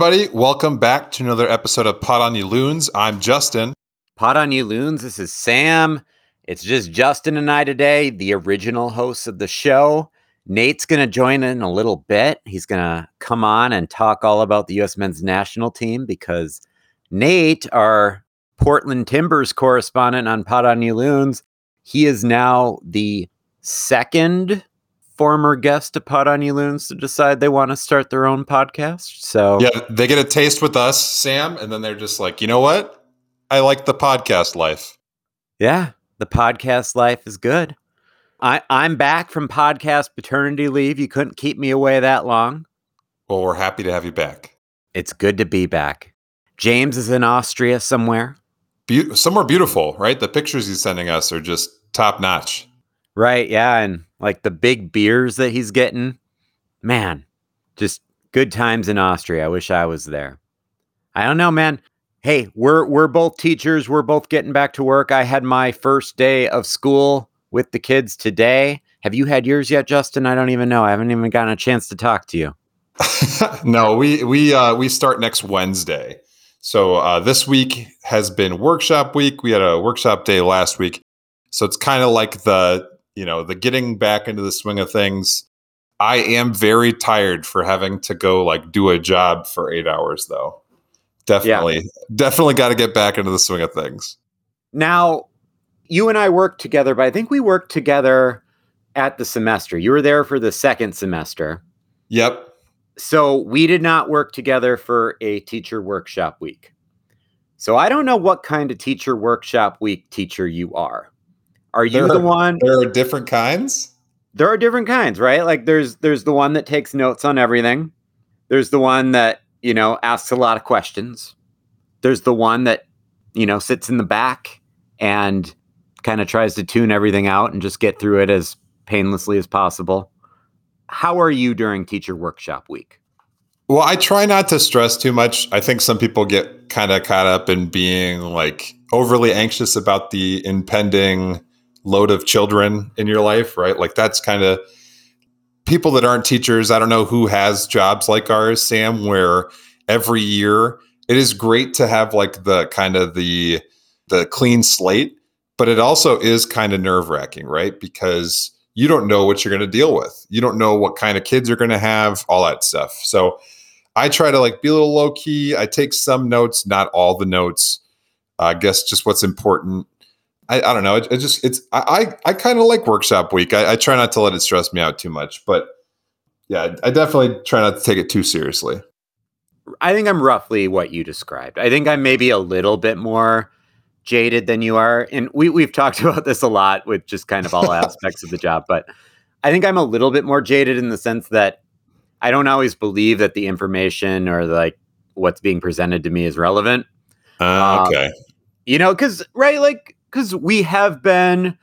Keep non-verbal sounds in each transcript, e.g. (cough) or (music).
everybody. Welcome back to another episode of Pot on You Loons. I'm Justin. Pot on You Loons. This is Sam. It's just Justin and I today, the original hosts of the show. Nate's going to join in a little bit. He's going to come on and talk all about the U.S. men's national team because Nate, our Portland Timbers correspondent on Pot on You Loons, he is now the second former guest to Pod on You Loons to decide they want to start their own podcast. So Yeah, they get a taste with us, Sam, and then they're just like, you know what? I like the podcast life. yeah, the podcast life is good. I, I'm back from podcast paternity leave. You couldn't keep me away that long. Well, we're happy to have you back. It's good to be back. James is in Austria somewhere. Be- somewhere beautiful, right? The pictures he's sending us are just top notch. Right, yeah, and like the big beers that he's getting. Man, just good times in Austria. I wish I was there. I don't know, man. Hey, we're we're both teachers. We're both getting back to work. I had my first day of school with the kids today. Have you had yours yet, Justin? I don't even know. I haven't even gotten a chance to talk to you. (laughs) no, we we uh, we start next Wednesday. So uh, this week has been workshop week. We had a workshop day last week, so it's kind of like the you know the getting back into the swing of things. I am very tired for having to go like do a job for eight hours though. Definitely, definitely got to get back into the swing of things. Now, you and I worked together, but I think we worked together at the semester. You were there for the second semester. Yep. So we did not work together for a teacher workshop week. So I don't know what kind of teacher workshop week teacher you are. Are you There the are- one? There are different kinds. There are different kinds, right? Like there's there's the one that takes notes on everything. There's the one that, you know, asks a lot of questions. There's the one that, you know, sits in the back and kind of tries to tune everything out and just get through it as painlessly as possible. How are you during teacher workshop week? Well, I try not to stress too much. I think some people get kind of caught up in being like overly anxious about the impending load of children in your life, right? Like that's kind of people that aren't teachers. I don't know who has jobs like ours, Sam, where every year it is great to have like the kind of the the clean slate, but it also is kind of nerve-wracking, right? Because you don't know what you're going to deal with. You don't know what kind of kids you're going to have, all that stuff. So I try to like be a little low key. I take some notes, not all the notes. I guess just what's important. I, I don't know. It, it just it's I I, I kind of like workshop week. I, I try not to let it stress me out too much, but yeah, I definitely try not to take it too seriously. I think I'm roughly what you described. I think I'm maybe a little bit more jaded than you are. And we, we've talked (laughs) about this a lot with just kind of all (laughs) aspects of the job. But I think I'm a little bit more jaded in the sense that I don't always believe that the information or like what's being presented to me is relevant. Uh, Um, okay. You know, because, right, like, because we have been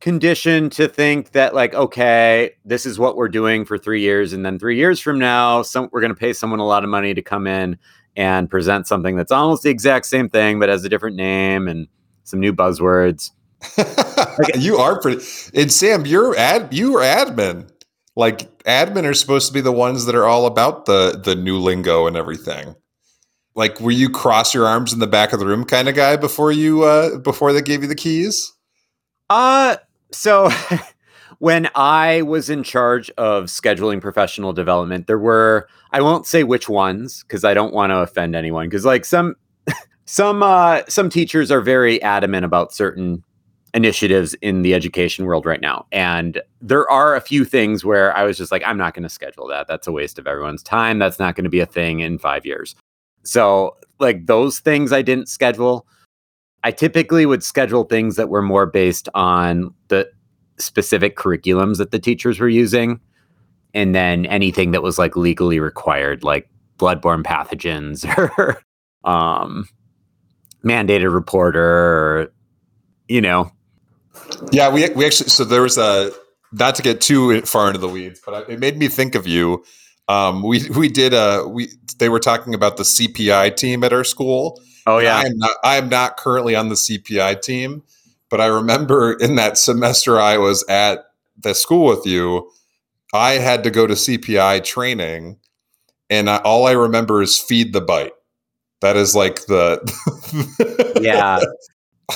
conditioned to think that, like, okay, this is what we're doing for three years. And then three years from now, some, we're going to pay someone a lot of money to come in and present something that's almost the exact same thing, but has a different name and some new buzzwords. (laughs) you are pretty. And Sam, you're ad. You are admin. Like admin are supposed to be the ones that are all about the the new lingo and everything. Like, were you cross your arms in the back of the room kind of guy before you uh before they gave you the keys? Uh, so (laughs) when I was in charge of scheduling professional development, there were I won't say which ones because I don't want to offend anyone because like some (laughs) some uh some teachers are very adamant about certain initiatives in the education world right now. And there are a few things where I was just like I'm not going to schedule that. That's a waste of everyone's time. That's not going to be a thing in 5 years. So, like those things I didn't schedule. I typically would schedule things that were more based on the specific curriculums that the teachers were using. And then anything that was like legally required, like bloodborne pathogens (laughs) or um, mandated reporter or, you know, Yeah, we we actually so there was a not to get too far into the weeds, but it made me think of you. Um, we we did a we they were talking about the CPI team at our school. oh, yeah, I am not I am not currently on the CPI team, but I remember (laughs) in that semester I was at the school with you, I had to go to CPI training and I, all I remember is feed the bite. That is like the (laughs) yeah.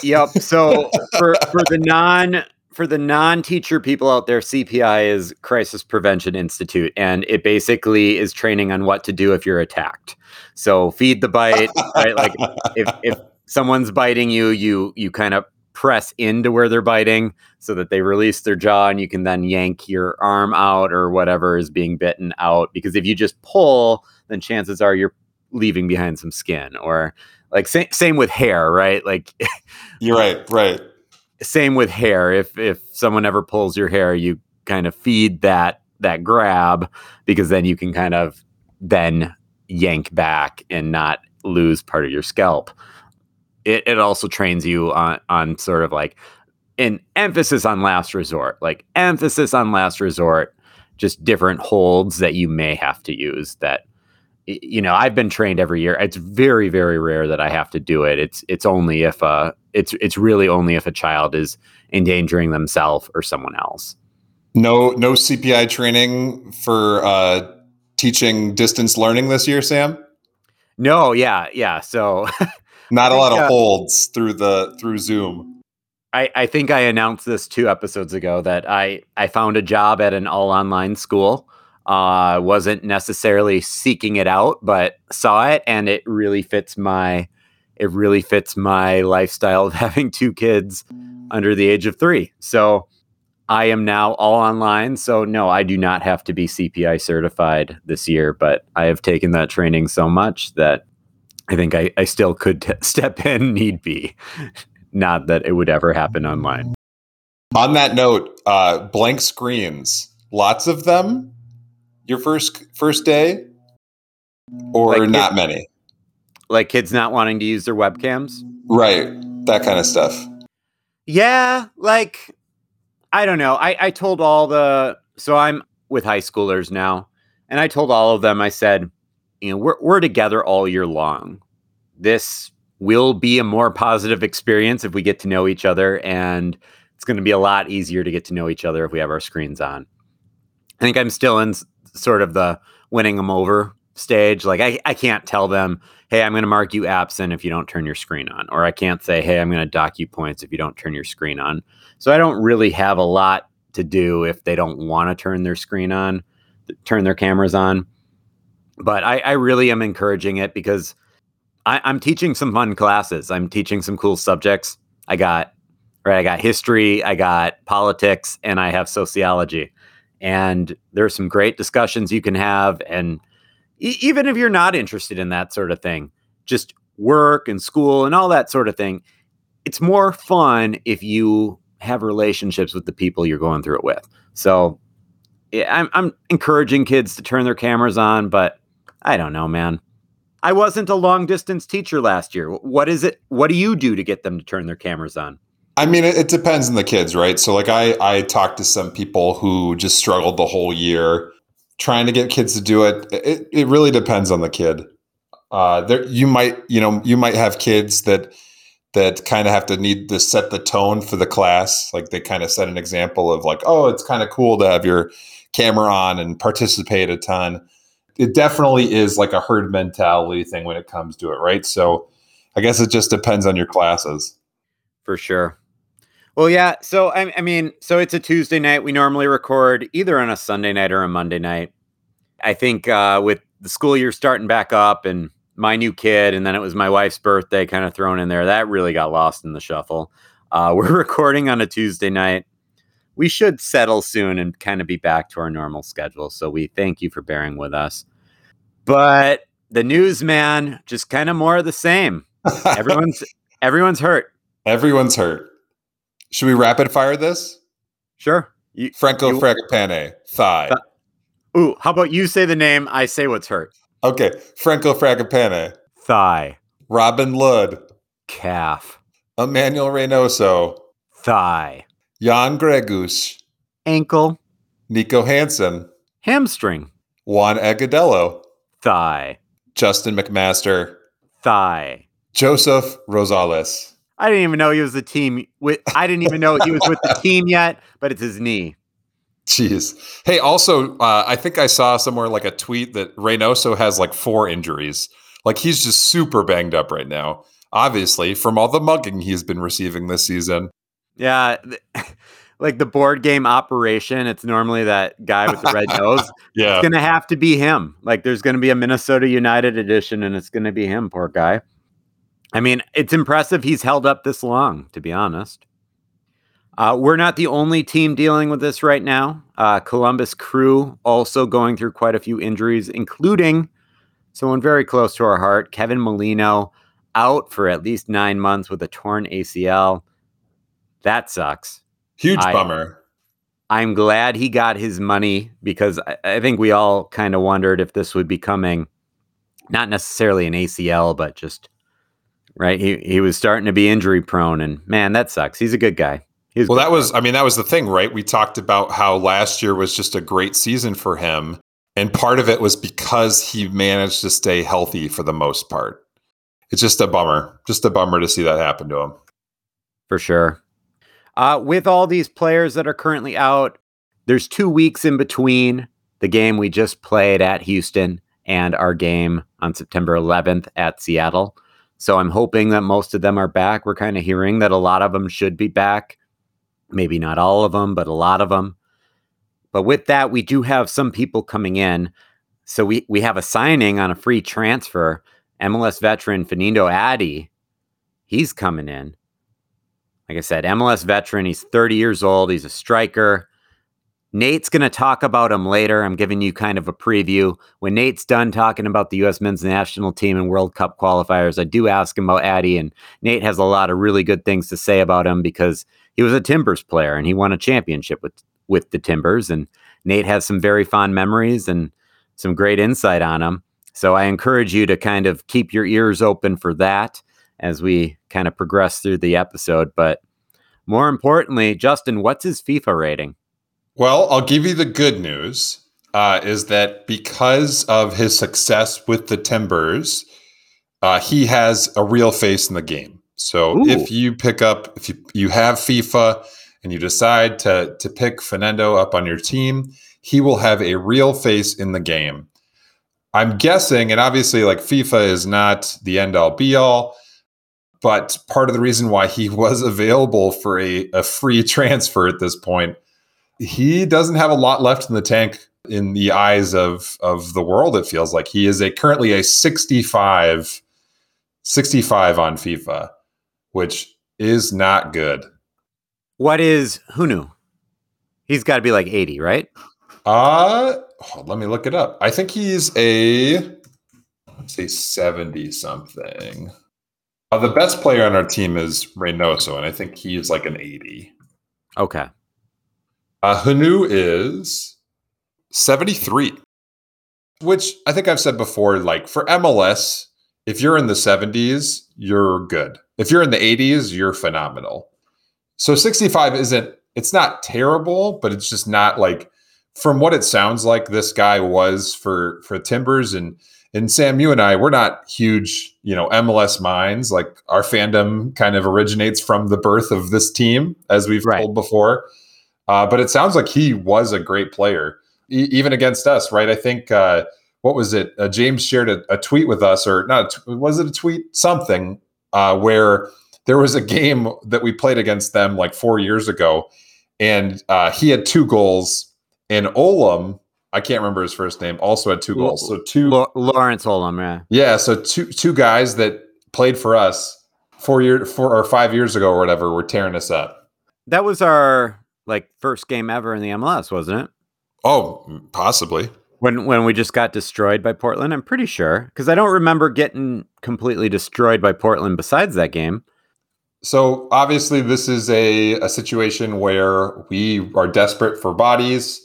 Yep. So for for the non for the non-teacher people out there, CPI is Crisis Prevention Institute, and it basically is training on what to do if you're attacked. So feed the bite, right? Like if if someone's biting you, you you kind of press into where they're biting so that they release their jaw and you can then yank your arm out or whatever is being bitten out because if you just pull then chances are you're leaving behind some skin or like sa- same with hair right like you're right right same with hair. If if someone ever pulls your hair you kind of feed that that grab because then you can kind of then yank back and not lose part of your scalp. It, it also trains you on on sort of like an emphasis on last resort like emphasis on last resort just different holds that you may have to use that you know i've been trained every year. It's very very rare that i have to do it. It's it's only if uh it's it's really only if a child is endangering themselves or someone else. No no cpi training for uh teaching distance learning this year sam? No yeah yeah so (laughs) not a lot of uh, holds through the through zoom. I, I think I announced this two episodes ago that I, I found a job at an all online school uh, wasn't necessarily seeking it out, but saw it, and it really fits my it really fits my lifestyle of (laughs) having two kids under the age of three. So I am now all online. So no, I do not have to be CPI certified this year, but I have taken that training so much that I think I, I still could t- (laughs) step in need be. (laughs) Not that it would ever happen online. On that note, uh, blank screens, lots of them your first first day, or like not many? Like kids not wanting to use their webcams, right? That kind of stuff. Yeah, like I don't know. I I told all the so I'm with high schoolers now, and I told all of them. I said, you know, we're we're together all year long. This will be a more positive experience if we get to know each other and it's going to be a lot easier to get to know each other if we have our screens on. I think I'm still in sort of the winning them over stage. Like I, I can't tell them, hey, I'm going to mark you absent if you don't turn your screen on, or I can't say, hey, I'm going to dock you points if you don't turn your screen on. So I don't really have a lot to do if they don't want to turn their screen on, turn their cameras on. But I, I really am encouraging it because I, I'm teaching some fun classes. I'm teaching some cool subjects. I got right, I got history, I got politics, and I have sociology and there's some great discussions you can have and e- even if you're not interested in that sort of thing just work and school and all that sort of thing it's more fun if you have relationships with the people you're going through it with. So yeah, I'm, I'm encouraging kids to turn their cameras on but i don't know man. I wasn't a long distance teacher last year. What is it what do you do to get them to turn their cameras on I mean, it, it, depends on the kids, right? So, like, I I talked to some people who just struggled the whole year trying to get kids to do it. It it really depends on the kid. Uh, there you might you know you might have kids that that kind of have to need to set the tone for the class. Like they kind of set an example of like, oh, it's kind of cool to have your camera on and participate a ton. It definitely is like a herd mentality thing when it comes to it, right? So I guess it just depends on your classes. For sure. Well, yeah. So I, I, mean, so it's a Tuesday night. We normally record either on a Sunday night or a Monday night. I think uh, with the school year starting back up and my new kid, and then it was my wife's birthday kind of thrown in there. That really got lost in the shuffle. Uh, (laughs) we're recording on a Tuesday night. We should settle soon and kind of be back to our normal schedule. So we thank you for bearing with us. But the news, man, just kind of more of the same. (laughs) Everyone's everyone's hurt. Everyone's hurt. Should we rapid fire this? Sure. You, Franco you, Fragapane, thigh. Th- Ooh, how about you say the name? I say what's hurt. Okay. Franco Fragapane, thigh. Robin Lod, calf. Emmanuel Reynoso, thigh. Jan Gregus, ankle. Nico Hansen, hamstring. Juan Agudelo, thigh. Justin McMaster, thigh. Joseph Rosales. I didn't even know he was the team with. I didn't even know he was with the (laughs) team yet, but it's his knee. Jeez. Hey, also, uh, I think I saw somewhere like a tweet that Reynoso has like four injuries. Like he's just super banged up right now. Obviously, from all the mugging he's been receiving this season. Yeah, (laughs) like the board game operation. It's normally that guy with the red (laughs) nose. Yeah, it's gonna have to be him. Like there's gonna be a Minnesota United edition, and it's gonna be him. Poor guy. I mean, it's impressive he's held up this long. To be honest. Uh, we're not the only team dealing with this right now. Uh, Columbus Crew also going through quite a few injuries, including someone very close to our heart, Kevin Molino, out for at least nine months with a torn ACL. That sucks. Huge I, bummer. I'm glad he got his money because I, I think we all kind of wondered if this would be coming, not necessarily an ACL, but just right. He he was starting to be injury prone, and man, that sucks. He's a good guy well, that was, I mean, that was the thing, right? We talked about how last year was just a great season for him. And part of it was because he managed to stay healthy for the most part. It's just a bummer, just a bummer to see that happen to him. For sure. Uh, with all these players that are currently out, there's two weeks in between the game we just played at Houston and our game on September 11th at Seattle. So I'm hoping that most of them are back. We're kind of hearing that a lot of them should be back maybe not all of them, but a lot of them. But with that, we do have some people coming in. So we, we have a signing on a free transfer. MLS veteran Fanendo Adi, he's coming in. Like I said, MLS veteran, he's 30 years old, he's a striker. Nate's going to talk about him later. I'm giving you kind of a preview. When Nate's done talking about the U.S. men's national team and World Cup qualifiers, I do ask him about Adi, and Nate has a lot of really good things to say about him because he was a Timbers player and he won a championship with with the Timbers. And Nate has some very fond memories and some great insight on him. So I encourage you to kind of keep your ears open for that as we kind of progress through the episode. But more importantly, Justin, what's his FIFA rating? Well, I'll give you the good news uh, is that because of his success with the Timbers, uh, he has a real face in the game. So Ooh. if you pick up, if you, you have FIFA and you decide to, to pick Fanendo up on your team, he will have a real face in the game. I'm guessing, and obviously, like FIFA is not the end all be all, but part of the reason why he (laughs) was available for a, a free (laughs) transfer at this point, he doesn't have a lot left in the tank in the eyes of of the world. It feels like he is a currently a 65, 65 on FIFA which is not good. What is Hunou? He's got to be like 80, right? Uh, oh, let me look it up. I think he's a let's say 70 something. Uh, the best player on our team is Reynoso, and I think he's like an 80. Okay. Uh, Hunou is 73, which I think I've said before. Like for MLS, if you're in the 70s, you're good. If you're in the 80s, you're phenomenal. So 65 isn't, it's not terrible, but it's just not like, from what it sounds like, this guy was for for Timbers and and Sam, you and I, we're not huge, you know, MLS minds. Like our fandom kind of originates from the birth of this team, as we've right. told before. Uh, but it sounds like he was a great player, e- even against us, right? I think uh, what was it? Uh, James shared a, a, tweet with us, or not? was it a tweet? Something uh, where there was a (laughs) game that we played against them like four years ago, and uh, he had two goals, and Olum, I can't remember his first name, also had two goals. So two Lawrence Olum, yeah, yeah. So two two guys that played for us four year four or five years ago or whatever were tearing us up. That was our like first game ever in the MLS, wasn't it? Oh, possibly when when we just got destroyed by Portland. I'm pretty sure because I don't remember getting completely destroyed by Portland besides that game. So obviously, this is a, a situation where we are desperate for bodies.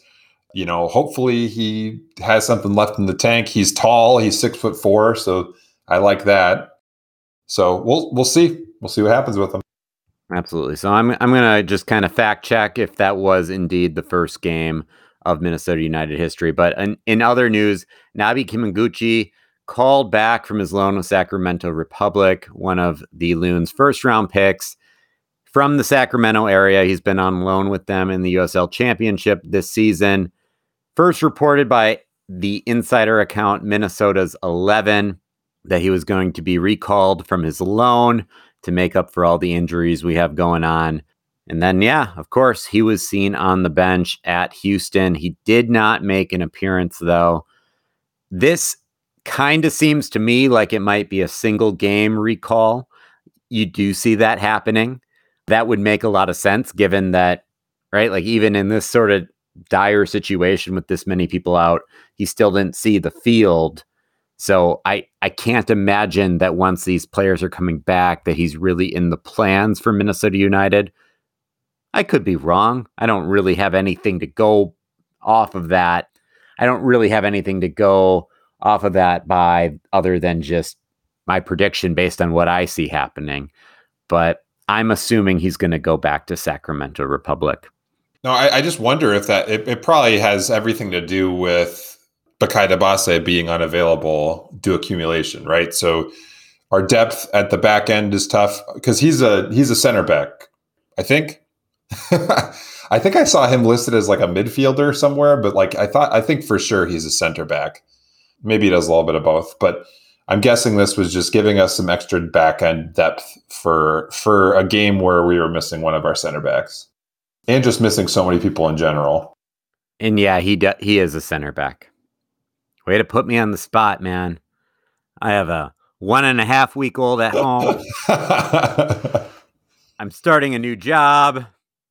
You know, hopefully he has something left in the tank. He's tall. He's six foot four, so I like that. So we'll we'll see. We'll see what happens with him. Absolutely. So I'm I'm gonna just kind of fact check if that was indeed the first game of Minnesota United history. But in, in other news, Nabi Kibunguchy called back from his loan with Sacramento Republic, one of the Loons' first round picks. from the Sacramento area. He's been on loan with them in the USL Championship this season. First reported by the insider account Minnesota's 11 that he was going to be recalled from his loan to make up for all the injuries we have going on. And then, yeah, of course, he was seen on the bench at Houston. He did not make an appearance, though. This kind of seems to me like it might be a single game recall. You do see that happening. That would make a lot of sense given that, right? Like, even in this sort of dire situation with this many people out, he still didn't see the field. So I I can't imagine that once these players are coming back that he's really in the plans for Minnesota United. I could be wrong. I don't really have anything to go off of that. I don't really have anything to go off of that by other than just my prediction based on what I see happening. But I'm assuming he's going to go back to Sacramento Republic. No, I, I just wonder if that it, it, probably has everything to do with Bakaye Dibassy being unavailable due accumulation, right? So our depth at the back end is tough because he's a he's a center back, I think. (laughs) I think I saw him listed as like a midfielder somewhere, but like I thought, I think for sure he's a center back. Maybe he does a little bit of both, but I'm guessing this was just giving us some extra back end depth for for a game where we were missing one of our center backs, and just missing so many people in general. And yeah, he de- he is a center back. Way to put me on the spot, man. I have a one and a half week old at home. (laughs) I'm starting a new job.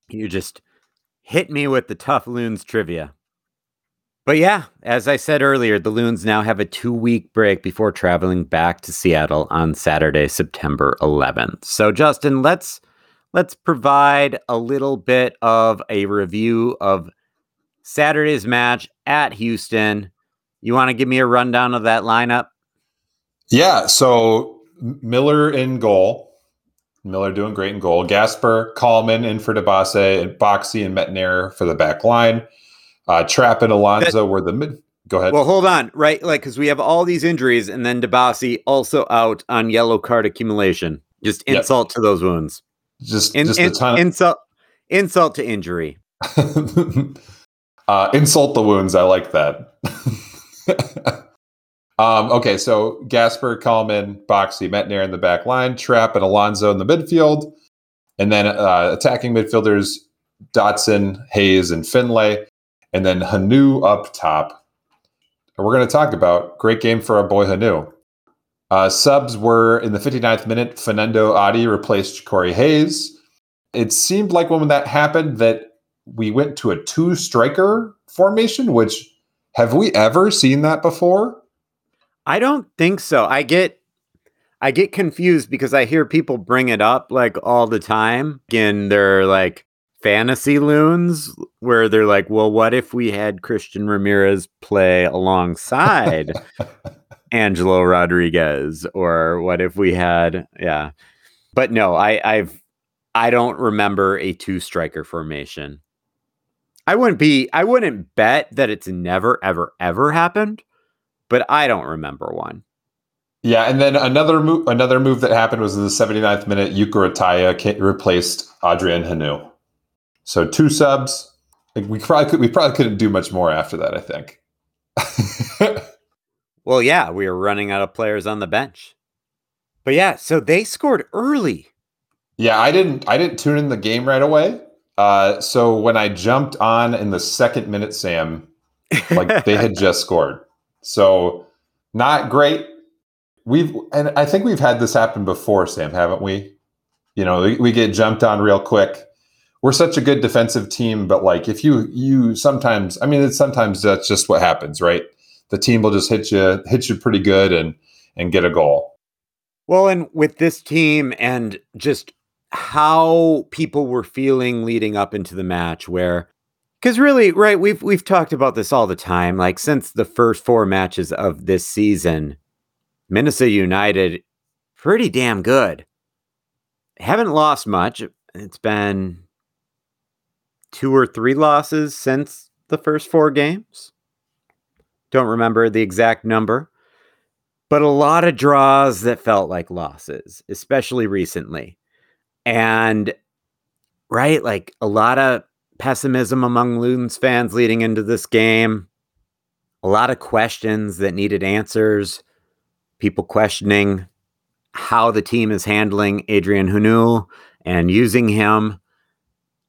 You just hit me with the tough loons trivia. But yeah, as I said earlier, the Loons now have a two week break before traveling back to Seattle on Saturday, September 11th. So, Justin, let's let's provide a little bit of a review of Saturday's match at Houston. You want to give me a rundown of that lineup? Yeah. So Miller in goal. Miller doing great in goal. Gasper, Kallman in for Dibassy, and Boxy and Métanire for the back line. Uh, Trapp and Alonso that, were the mid. Go ahead. Well, hold on, right? Like, because we have all these injuries, and then Dibassy also out on yellow card accumulation. Just insult yep. to those wounds. Just, in, just in, a ton. Of- insult, insult to injury. (laughs) uh, insult the wounds. I like that. (laughs) (laughs) Um, okay, so Gasper, Kallman, Boxy, Métanire in the back line, Trapp and Alonso in the midfield, and then uh, attacking midfielders Dotson, Hayes, and Finlay, and then Hunou up top. And we're going to talk about great game for our boy Hunou. Uh, subs were in the 59th minute, Fernando Adi replaced Corey Hayes. It seemed like when that happened that we went to a two striker formation, which have we ever seen that before? I don't think so. I get I get confused because I hear people bring it up like all the time in their like fantasy loons where they're like, well, what if we had Christian Ramirez play alongside (laughs) Angelo Rodriguez? Or what if we had yeah. But no, I, I've I don't remember a two striker formation. I wouldn't be I wouldn't bet that it's never ever ever happened but I don't remember one. Yeah, and then another move another move that happened was in the 79th minute, Jukka Raitala replaced Adrien Hunou. So two subs. Like we probably could we probably couldn't do much more after that, I think. (laughs) well, yeah, we were running out of players on the bench. But yeah, so they scored early. Yeah, I didn't I didn't tune in the game right away. Uh, so when I jumped on in the second minute, Sam, like they had just (laughs) scored. So not great. We've and I think we've had this happen before, Sam, haven't we? You know, we, we get jumped on real quick. We're such a good defensive team, but like if you you sometimes, I mean, it's sometimes that's just what happens, right? The team will just hit you hit you pretty good and and get a goal. Well, and with this team and just how people were feeling leading up into the match, where because really, right, we've we've talked about this all the time. Like since the first four matches of this season, Minnesota United pretty damn good. Haven't lost much. It's been two or three losses since the first four games. Don't remember the exact number, but a lot of draws that felt like losses, especially recently. And right? Like a lot of pessimism among Loons fans leading into this game, a lot of questions that needed answers, people questioning how the team is handling Adrien Hunou and using him.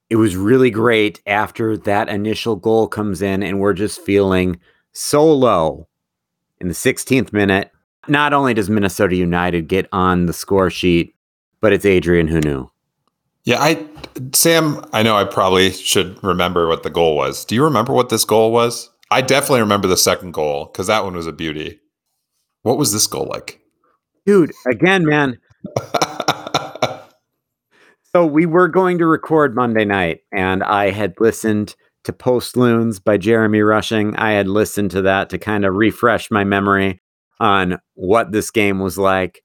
It was really great after that initial goal comes in, and we're just feeling so low in the 16th minute. Not only does Minnesota United get on the score sheet, but it's Adrien Hunou. Yeah, I Sam, I know I probably should remember what the goal was. Do you remember what this goal was? I definitely remember the second goal because that one was a beauty. What was this goal like? Dude, again, man. (laughs) so we were going to record Monday night, and I had listened to Post Loons by Jeremy Rushing. I had listened to that to kind of refresh my memory on what this game was like.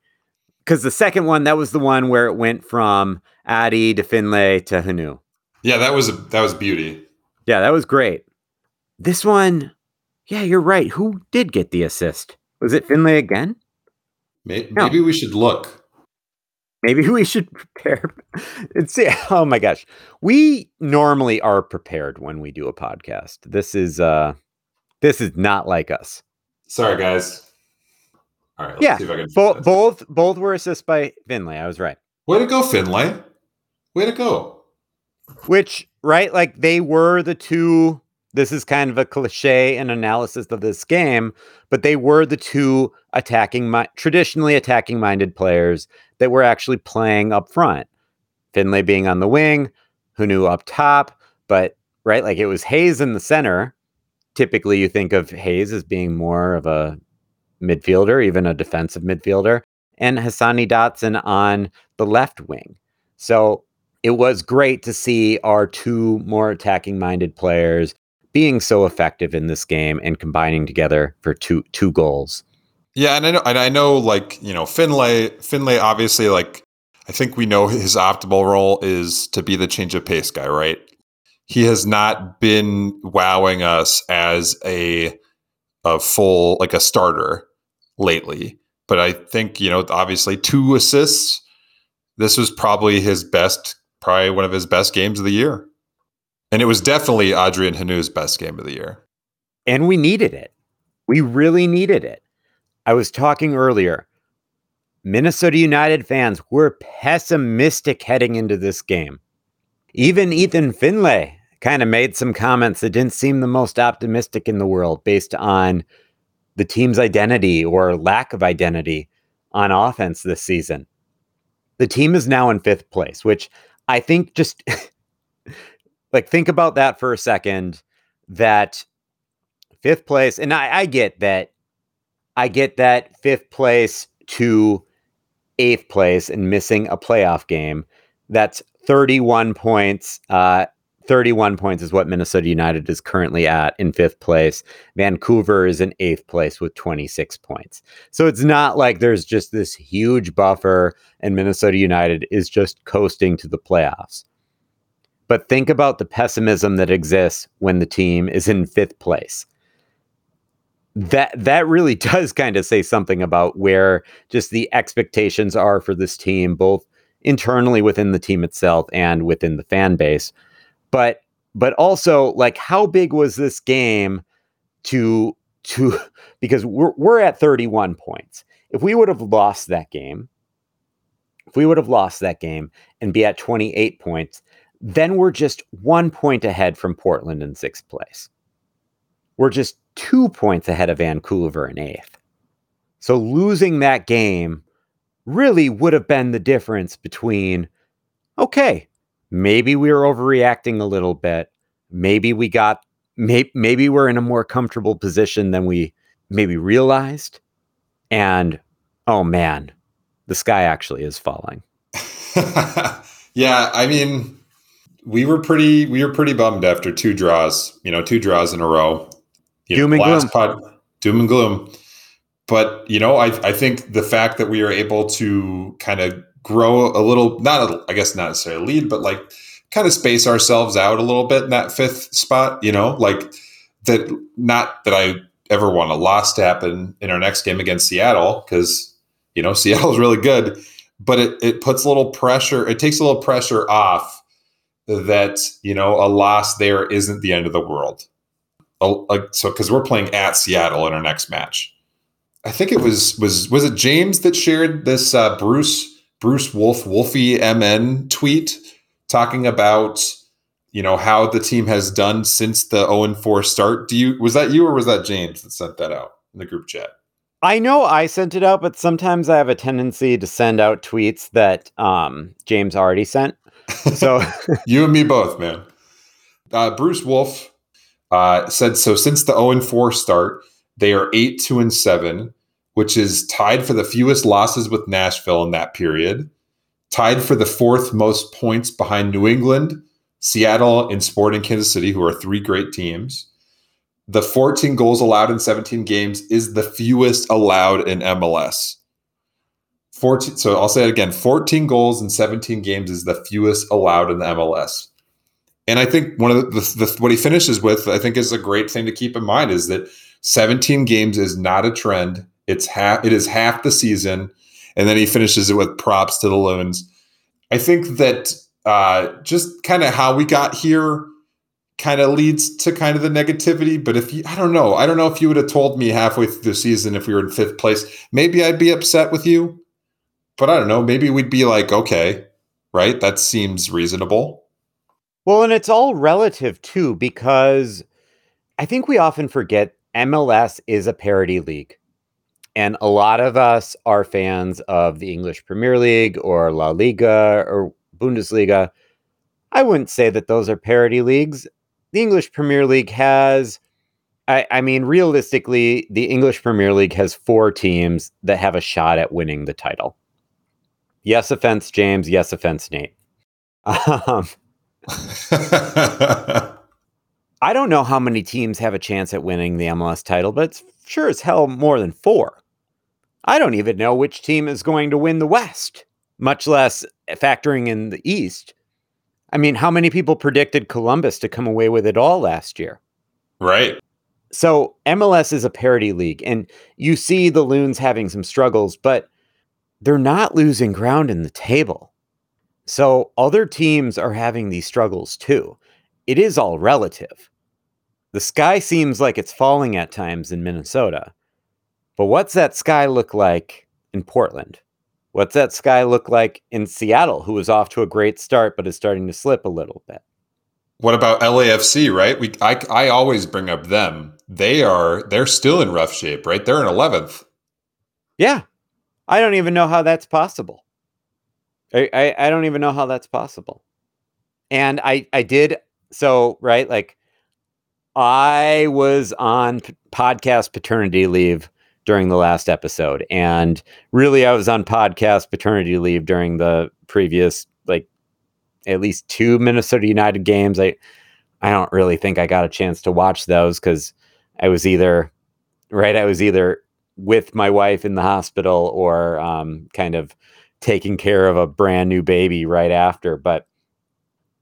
Because the second one, that was the one where it went from Adi to Finlay to Hunou. Yeah, that was a, that was beauty. Yeah, that was great. This one, yeah, you're right. Who did get the assist? Was it Finlay again? Maybe, no. maybe we should look. Maybe we should (laughs) prepare. It's (laughs) oh my gosh. We normally are prepared when we do a podcast. This is uh this is not like us. Sorry guys. All right, yeah, both both both were assists by Finlay. I was right. Way to go, Finlay. Way to go. Which, right, like they were the two. This is kind of a cliche and analysis of this game, but they were the two attacking, traditionally attacking minded players that were actually playing up front. Finlay being on the wing, Hunou up top, but right, like it was Hayes in the center. Typically, you think of Hayes as being more of a midfielder, even a defensive midfielder, and Hassani Dotson on the left wing. So it was great to see our two more attacking minded players being so effective in this game and combining together for two two goals. Yeah, and I know and I know like, you know, Finlay Finlay obviously like I think we know his optimal role is to be the change of pace guy, right? He has not been wowing us as a a full like a starter lately. But I think, you know, obviously two assists. This was probably his best, probably one of his best games of the year. And it was definitely Adrien Hunou's best game of the year. And we needed it. We really needed it. I was talking earlier. Minnesota United fans were pessimistic heading into this game. Even Ethan Finlay kind of made some comments that didn't seem the most optimistic in the world based on the team's identity or lack of identity on offense this season. The team is now in fifth place, which I think just (laughs) like think about that for a second. That fifth place, and I, I get that, I get that fifth place to eighth place and missing a playoff game. That's 31 points. Uh, 31 points is what Minnesota United is currently at in fifth place. Vancouver is in eighth place with 26 points. So it's not like there's just this huge buffer and Minnesota United is just coasting to the playoffs. But think about the pessimism that exists when the team is in fifth place. That that really (laughs) does kind of say something about where just the expectations are for this team, both internally within the team itself and within the fan base but but also like how big was this game to to (laughs) because we're we're at 31 points. If we would have lost that game, if we would have lost that game and be at 28 points, then we're just one point ahead from Portland in sixth place. We're just two points ahead of Vancouver in eighth. So losing that game really would have been the difference between, okay, maybe we were overreacting a little bit. Maybe we got may, maybe we're in a more comfortable position than we maybe realized. And oh man, the sky actually is falling. (laughs) yeah, I mean, we were pretty we were pretty bummed after two draws, you know, two draws in a row. You doom know, and gloom. Pod, doom and gloom. But you know, I I think the fact that we are able to kind of grow a little, not a, I guess not necessarily lead, but like kind of space ourselves out a little bit in that fifth spot, you know, like that, not that I ever want a loss to happen in our next game against Seattle because, you know, (laughs) Seattle is really good, but it, it puts a little pressure, it takes a little pressure off that you know a loss there isn't the end of the world. So because we're playing at Seattle in our next match, I think it was was was it James that shared this uh, Bruce Bruce Wolf Wolfie MN tweet talking about you know how the team has done since the 0 4 start. Do you was that you or was that James that sent that out in the group chat? I know I sent it out, but sometimes I have a tendency to send out tweets that um, James already sent. So (laughs) you and me both, man. Uh, Bruce Wolf uh, said so. Since the 0 4 start, they are eight two and seven, which is tied for the fewest losses with Nashville in that period. Tied for the fourth most points behind New England, Seattle, and Sporting Kansas City, who are three great teams the 14 goals allowed in 17 games is the fewest allowed in MLS. 14 so I'll say it again 14 goals in 17 games is the fewest allowed in the MLS. And I think one of the, the, the, what he finishes with I think is a great thing to keep in mind is that 17 games is not a trend. It's half it is half the season and then he finishes it with props to the Loons. I think that uh, just kind of how we got here kind of leads to kind of the negativity. But if you, I don't know, I don't know if you would have told me halfway through the season if we were in fifth place, maybe I'd be upset with you. But I don't know, maybe we'd be like, okay, right? That seems reasonable. Well, and it's all relative too, because I think we often forget MLS is a parity league. And a lot of us are fans of the English Premier League or La Liga or Bundesliga. I wouldn't say that those are parity leagues the English Premier League has, I, I, mean, realistically, the English Premier League has four teams that have a shot at winning the title. Yes, offense, James. Yes, offense, Nate. Um, (laughs) I don't know how many teams have a chance at winning the MLS title, but it's sure as hell more than four. I don't even know which team is going to win the West, much less factoring in the East. I mean, how many people predicted Columbus to come away with it all last year? Right. So MLS is a parity league, and you see the Loons having some struggles, but they're not losing ground in the table. So other teams are having these struggles too. It is all relative. The sky seems like it's falling at times in Minnesota. But what's that sky look like in Portland? What's that sky look like in Seattle, who is off to a great start but is starting to slip a little bit? What about LAFC, right? We I, I always bring up them. They are they're still in rough shape, right? They're in 11th. Yeah. I don't even know how that's possible. I, I, I don't even know how that's possible. And I I did so, right? Like I was on podcast paternity leave during the last episode. And really, I was on podcast paternity leave during the previous, like, at least two Minnesota United games. I, I don't really think I got a chance to watch those because I was either, right, I was either with my wife in the hospital or um, kind of taking care of a brand new baby right after. But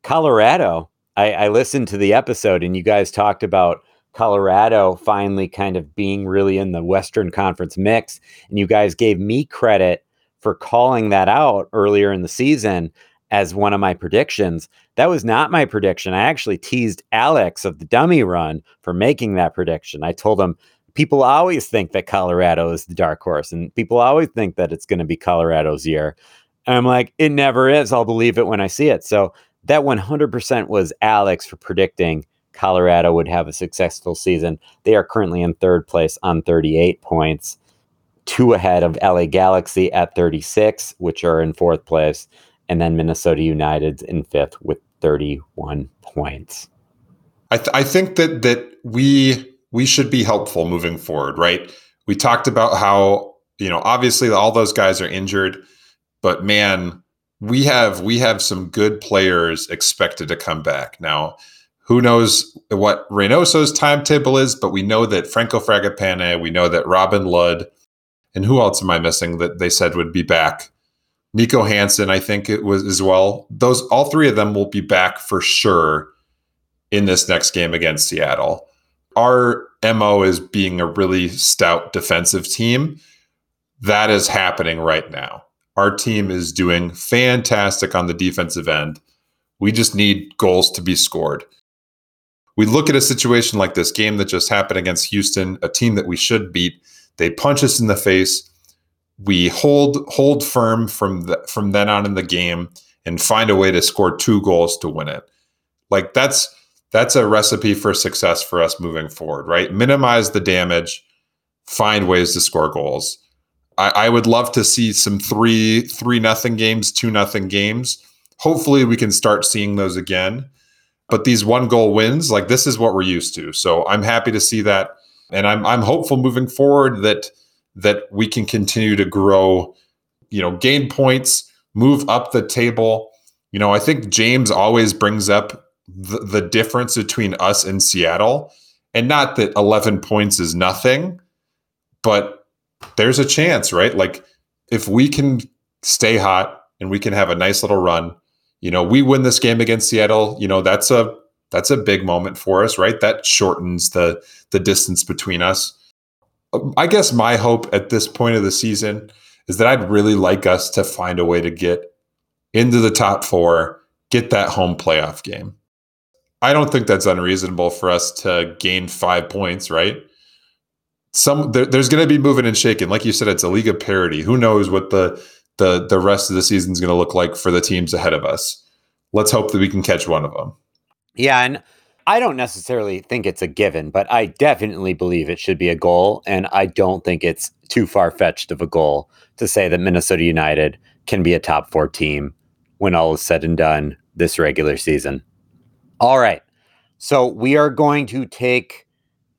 Colorado, I, I listened to the episode and you guys talked about Colorado finally kind of being really in the Western Conference mix. And you guys gave me credit for calling that out earlier in the season as one of my predictions. That was not my prediction. I actually teased Alex of the dummy run for making that prediction. I told him people always think that Colorado is the dark horse and people always think that it's going to be Colorado's year. And I'm like, it never is. I'll believe it when I see it. So that 100% was Alex for predicting Colorado would have a successful season. They are currently in third place on 38 points, two ahead of LA Galaxy at 36, which are in fourth place, and then Minnesota United in fifth with 31 points. I, th- I think that that we we should be helpful moving forward, right? We talked about how you know obviously all those guys are injured, but man, we have we have some good players expected to come back now who knows what Reynoso's timetable is, but we know that Franco Fragapane, we know that Robin Lod, and who else am I missing that they said would be back? Nico Hansen, I think it was as well. Those all three of them will be back for sure in this next game against Seattle. Our MO is being a really stout defensive team. That is happening right now. Our team is doing fantastic on the defensive end We just need goals to be scored. We look at a situation like this game that just happened against Houston, a team that we should beat. They punch us in the face. We hold hold firm from the, from then on in the game and find a way to score two goals to win it. Like that's that's a recipe for success for us moving forward, right? Minimize the damage, find ways to score goals. I, I would love to see some three three nothing games, two nothing games. Hopefully, we can start seeing those again. But these one goal wins, like this is what we're used to. So I'm happy to see that, and I'm I'm hopeful moving forward that that we can continue to grow, you know, gain points, move up the table. You know, I think James always brings up the, the difference between us and Seattle, and not that 11 points is nothing, but there's a chance, right? Like if we can stay hot and we can have a nice little run, you know, we win this game against Seattle, you know, that's a that's a big moment for us, right? That shortens the the distance between us. I guess my hope at this point of the season is that I'd really like us to find a way to get into the top 4, get that home playoff game. I don't think that's unreasonable for us to gain 5 points, right? some there, there's going to be moving and shaking. Like you said, it's a league of parity. Who knows what the the the rest of the season is going to look like for the teams ahead of us? Let's hope that we can catch one of them. Yeah, and I don't necessarily think it's a given, but I definitely believe it should be a goal, and I don't think it's too far fetched of a goal to say that Minnesota United can be a top four team when all is said and done this regular season. All right, so we are going to take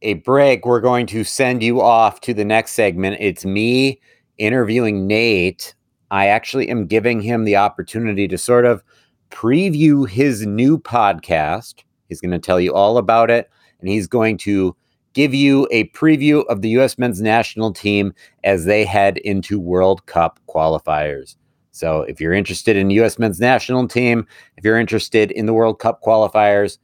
a break, we're going to send you off to the next segment. It's me interviewing Nate. I actually am giving him the opportunity to sort of preview his new podcast. He's going to tell you all about it, and he's going to give you a preview of the U.S. men's national team as they head into World Cup qualifiers. So, if you're interested in U.S. men's national team, if you're interested in the World Cup qualifiers,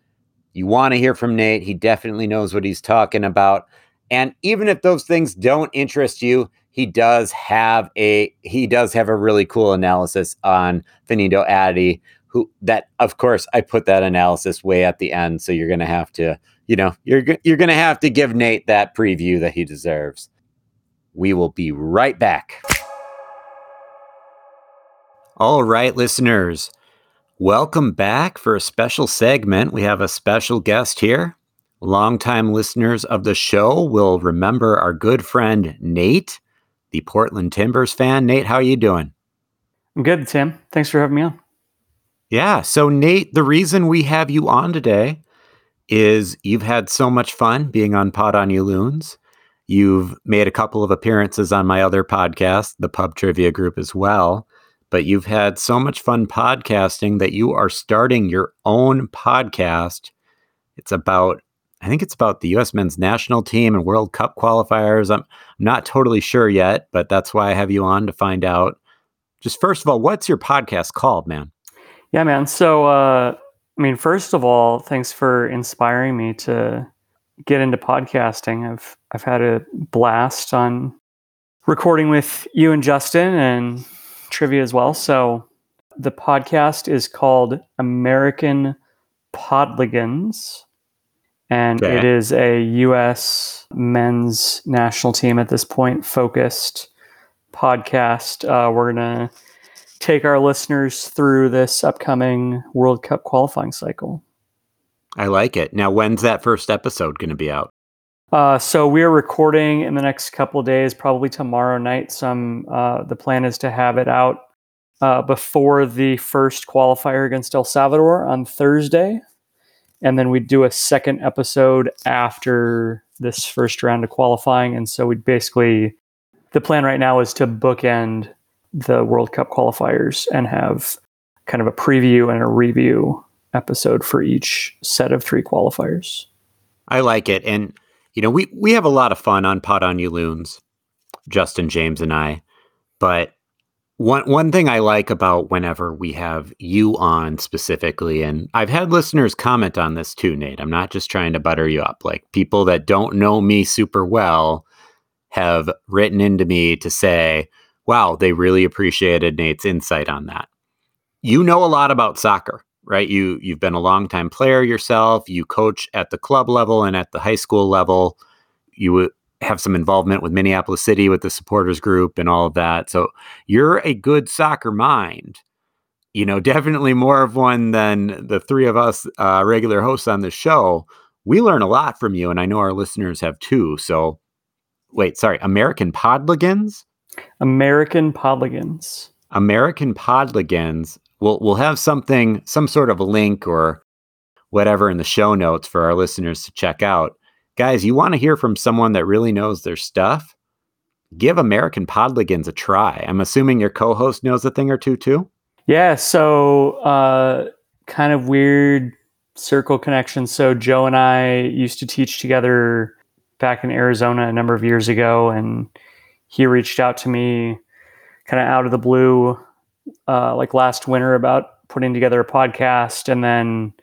you want to hear from Nate. He definitely knows what he's talking about. And even if those things don't interest you, he does have a he does have a really cool analysis on Fanendo Adi, who that of course I put that analysis way at the end. So you're gonna have to, you know, you're you're gonna have to give Nate that preview that he deserves. We will be right back. All right, listeners. Welcome back for a special segment. We have a special guest here. Longtime listeners of the show will remember our good friend Nate, the Portland Timbers fan. Nate, how are you doing? I'm good, Tim. Thanks for having me on. Yeah. So, Nate, the reason we have you on today is you've had so much fun being on Pod on You Loons. You've made a couple of appearances on my other podcast, the Pub Trivia Group, as well but you've had so much fun podcasting that you are starting your own podcast. It's about, I think it's about the U.S. men's national team and World Cup qualifiers. I'm not totally sure yet, but that's why I have you on to find out. Just first of all, what's your podcast called, man? Yeah, man. So, uh, I mean, first of all, thanks for inspiring me to get into podcasting. I've I've had a blast on recording with you and Justin and trivia as well. So the podcast is called American Podligans, and okay. it is a U.S. men's national team at this point focused podcast. Uh, we're gonna take our listeners through this upcoming World Cup qualifying cycle. I like it. Now, when's that first episode going to be out? Uh, so we're recording in the next couple of days, probably tomorrow night. Some uh, the plan is to have it out uh, before the first qualifier against El Salvador on Thursday, and then we'd do a second episode after this first round of qualifying. And so we basically the plan right now is to bookend the World Cup qualifiers and have kind of a preview and a review episode for each set of three qualifiers. I like it, and you know, we we have a lot of fun on Pod on You Loons, Justin James and I. But one one thing I like about whenever we have you on specifically, and I've had listeners comment on this too, Nate. I'm not just trying to butter you up. Like people that don't know me super well have written into me to say, wow, they really appreciated Nate's insight on that. You know a lot about soccer. right? You you've been a longtime player yourself. You coach at the club level and at the high school level. You have some involvement with Minneapolis City with the supporters group and all of that. So you're a good soccer mind. You know, (laughs) definitely more of one than the three of us uh, regular hosts on the show. We learn a lot from you, and I know our listeners have too. So, wait, sorry, American Podligans? American Podligans. American Podligans. We'll we'll have something, some sort of a link or whatever in the show notes for our listeners to check out guys, you want to hear from someone that really knows their stuff? Give American Podligans a try. I'm assuming your co-host knows a thing or two too. Yeah. So, uh, kind of weird circle connection. So Joe and I used to teach together back in Arizona a number of years ago, and he reached out to me kind of out of the blue, uh, like last winter about putting together a podcast, and then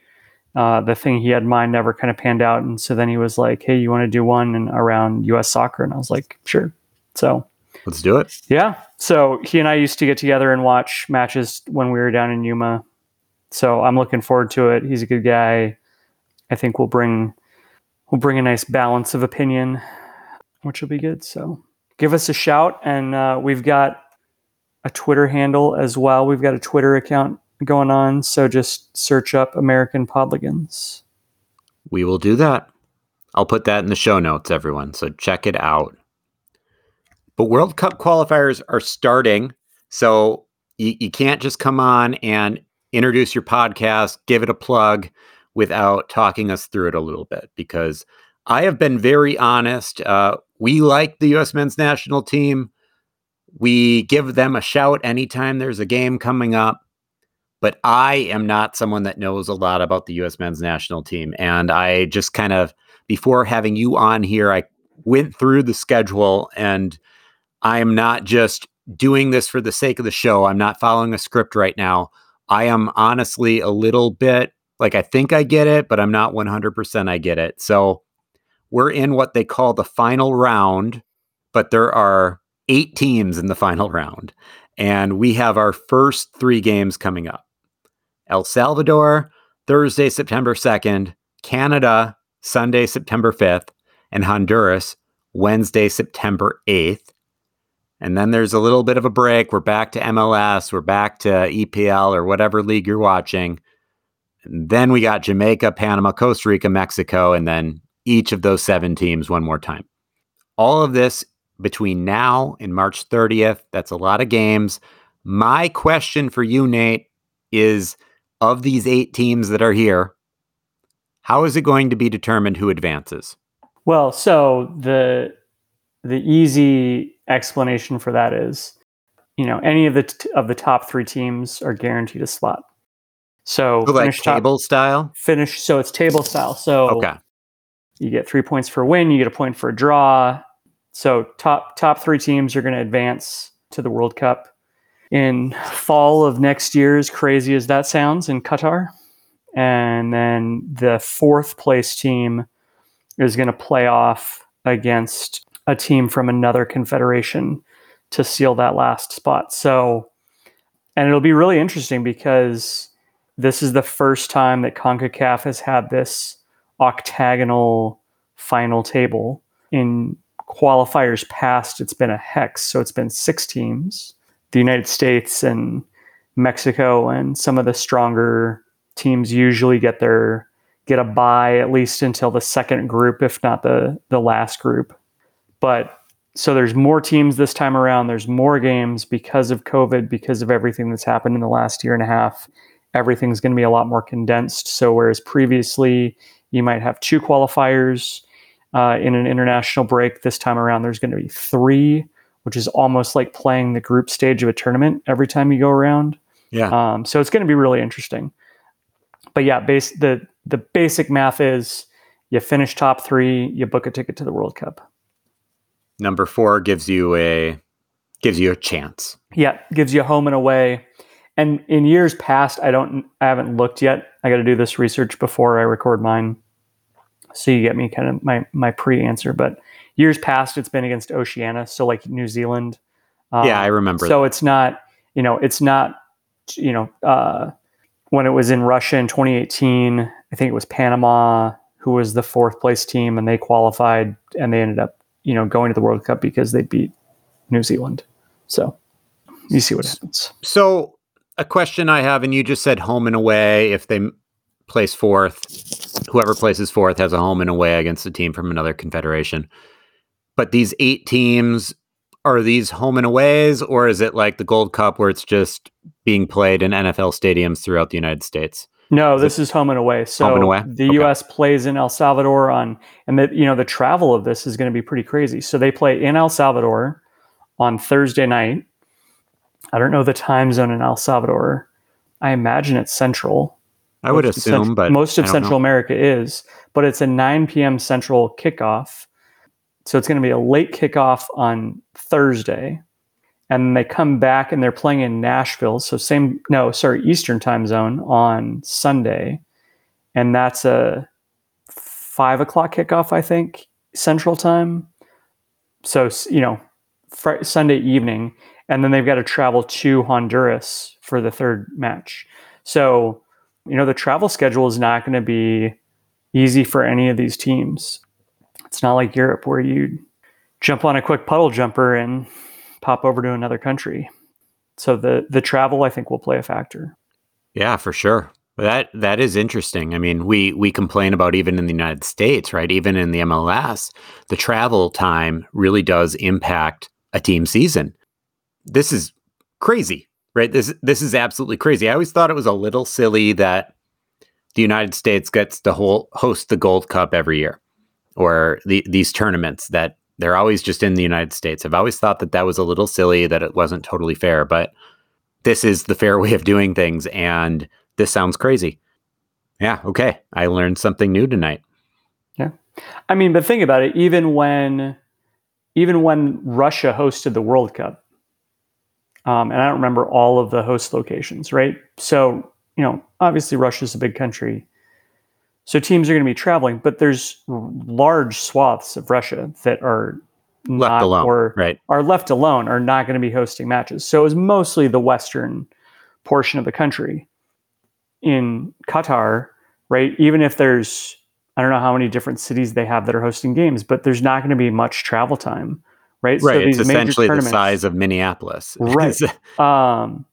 uh, the thing he had in mind never kind of panned out. And so then he was like, Hey, you want to do one and around US soccer? And I was like, Sure. So let's do it. Yeah. So he and I used to get together and watch matches when we were down in Yuma. So I'm looking forward to it. He's a good guy. I think we'll bring we'll bring a nice balance of opinion, which will be good. So give us a shout, and uh, we've got a Twitter handle as well. We've got a Twitter account going on. So just search up American Podligans. We will do that. I'll put that in the show notes, everyone. So check it out. But World Cup qualifiers are starting. So you, you can't just come on and introduce your podcast, give it a plug without talking us through it a little bit because I have been very honest. Uh, we like the U.S. men's national team. We give them a shout anytime there's a game coming up but I am not someone that knows a lot about the U.S. men's national team. And I just kind of, before having you on here, I went through the schedule and I am not just doing this for the sake of the show. I'm not following a script right now. I am honestly a little bit like I think I get it, but I'm not 100% I get it. So we're in what they call the final round, but there are eight teams in the final round. And we have our first three games coming up. El Salvador, Thursday, September 2nd, Canada, Sunday, September 5th, and Honduras, Wednesday, September 8th. And then there's a little bit of a break. We're back to MLS, we're back to EPL or whatever league you're watching. And then we got Jamaica, Panama, Costa Rica, Mexico, and then each of those seven teams one more time. All of this between now and March 30th. That's a lot of games. My question for you, Nate, is of these eight teams that are here, how is it going to be determined who advances? Well, so the the easy explanation for that is, you know, any of the t- of the top three teams are guaranteed a slot. So, so like table top, style. Finish. So it's table style. So okay, you get three points for a win. You get a point for a draw. So top top three teams are going to advance to the World Cup in fall of next year, as crazy as that sounds, in Qatar. And then the fourth place team is going to play off against a team from another confederation to seal that last spot. So, and it'll be really interesting because this is the first time that CONCACAF has had this octagonal final table. In qualifiers past, it's been a hex. So it's been six teams the United States and Mexico and some of the stronger teams usually get their get a bye at least until the second group, if not the the last group. But so there's more teams this time around. There's more games because of COVID, because of everything that's happened in the last year and a half. Everything's going to be a lot more condensed. So whereas previously you might have two qualifiers uh, in an international break, this time around there's going to be three which is almost like playing the group stage of a tournament every time you go around. Yeah. Um, so it's going to be really interesting. But yeah, base the the basic math is you finish top three, you book a ticket to the World Cup. Number four gives you a gives you a chance. Yeah, gives you home and away. And in years past, I don't I haven't looked yet. I got to do this research before I record mine. So you get me kind of my my pre-answer, but years past it's been against Oceania, so like New Zealand. Um, yeah, I remember. So that. it's not, you know, it's not, you know, uh, when it was in Russia in 2018, I think it was Panama who was the fourth place team and they qualified and they ended up, you know, going to the World Cup because they beat New Zealand. So you see what happens. So a question I have, and you just said home and away. If they place fourth, whoever places fourth has a home and away against a team from another confederation. But these eight teams, are these home and aways, or is it like the Gold Cup where it's just being played in NFL stadiums throughout the United States? No, this is home and away. So and away? the Okay. U.S. plays in El Salvador on, and the you know the travel of this is going to be pretty crazy. So they play in El Salvador on Thursday night. I don't know the time zone in El Salvador. I imagine it's Central. I would assume, Central- but most of Central know. America is, but it's a 9 p.m. Central kickoff. So it's going to be a late kickoff on Thursday. And they come back and they're playing in Nashville. So same, no, sorry, Eastern time zone on Sunday. And that's a five o'clock kickoff, I think, Central time. So, you know, Sunday evening. And then they've got to travel to Honduras for the third match. So, you know, the travel schedule is not going to be easy for any of these teams. It's not like Europe where you jump on a quick puddle jumper and pop over to another country. So the the travel I think will play a factor. Yeah, for sure. That that is interesting. I mean, we we complain about even in the United States, right? Even in the MLS, the travel time really does impact a team season. This is crazy, right? This this is absolutely crazy. I always thought it was a little silly that the United States gets to host the Gold Cup every year, or the, these tournaments that they're always just in the United States. I've always thought that that was a little silly, that it wasn't totally fair, but this is the fair (laughs) way of doing things, and this sounds crazy. Yeah, okay. I learned something new tonight. Yeah. I mean, but think about it. Even when, even when Russia hosted the World Cup, um, and I don't remember all of the host locations, right? So you know, obviously Russia's a big country, so teams are going to be traveling, but there's large swaths of Russia that are Left not alone, or right? are left alone are not going to be hosting matches. So it was mostly the western portion of the country in Qatar, right? Even if there's I don't know how many different cities they have that are hosting games, but there's not going to be much travel time, right? Right. it's these major essentially the size of Minneapolis. (laughs) Right. um,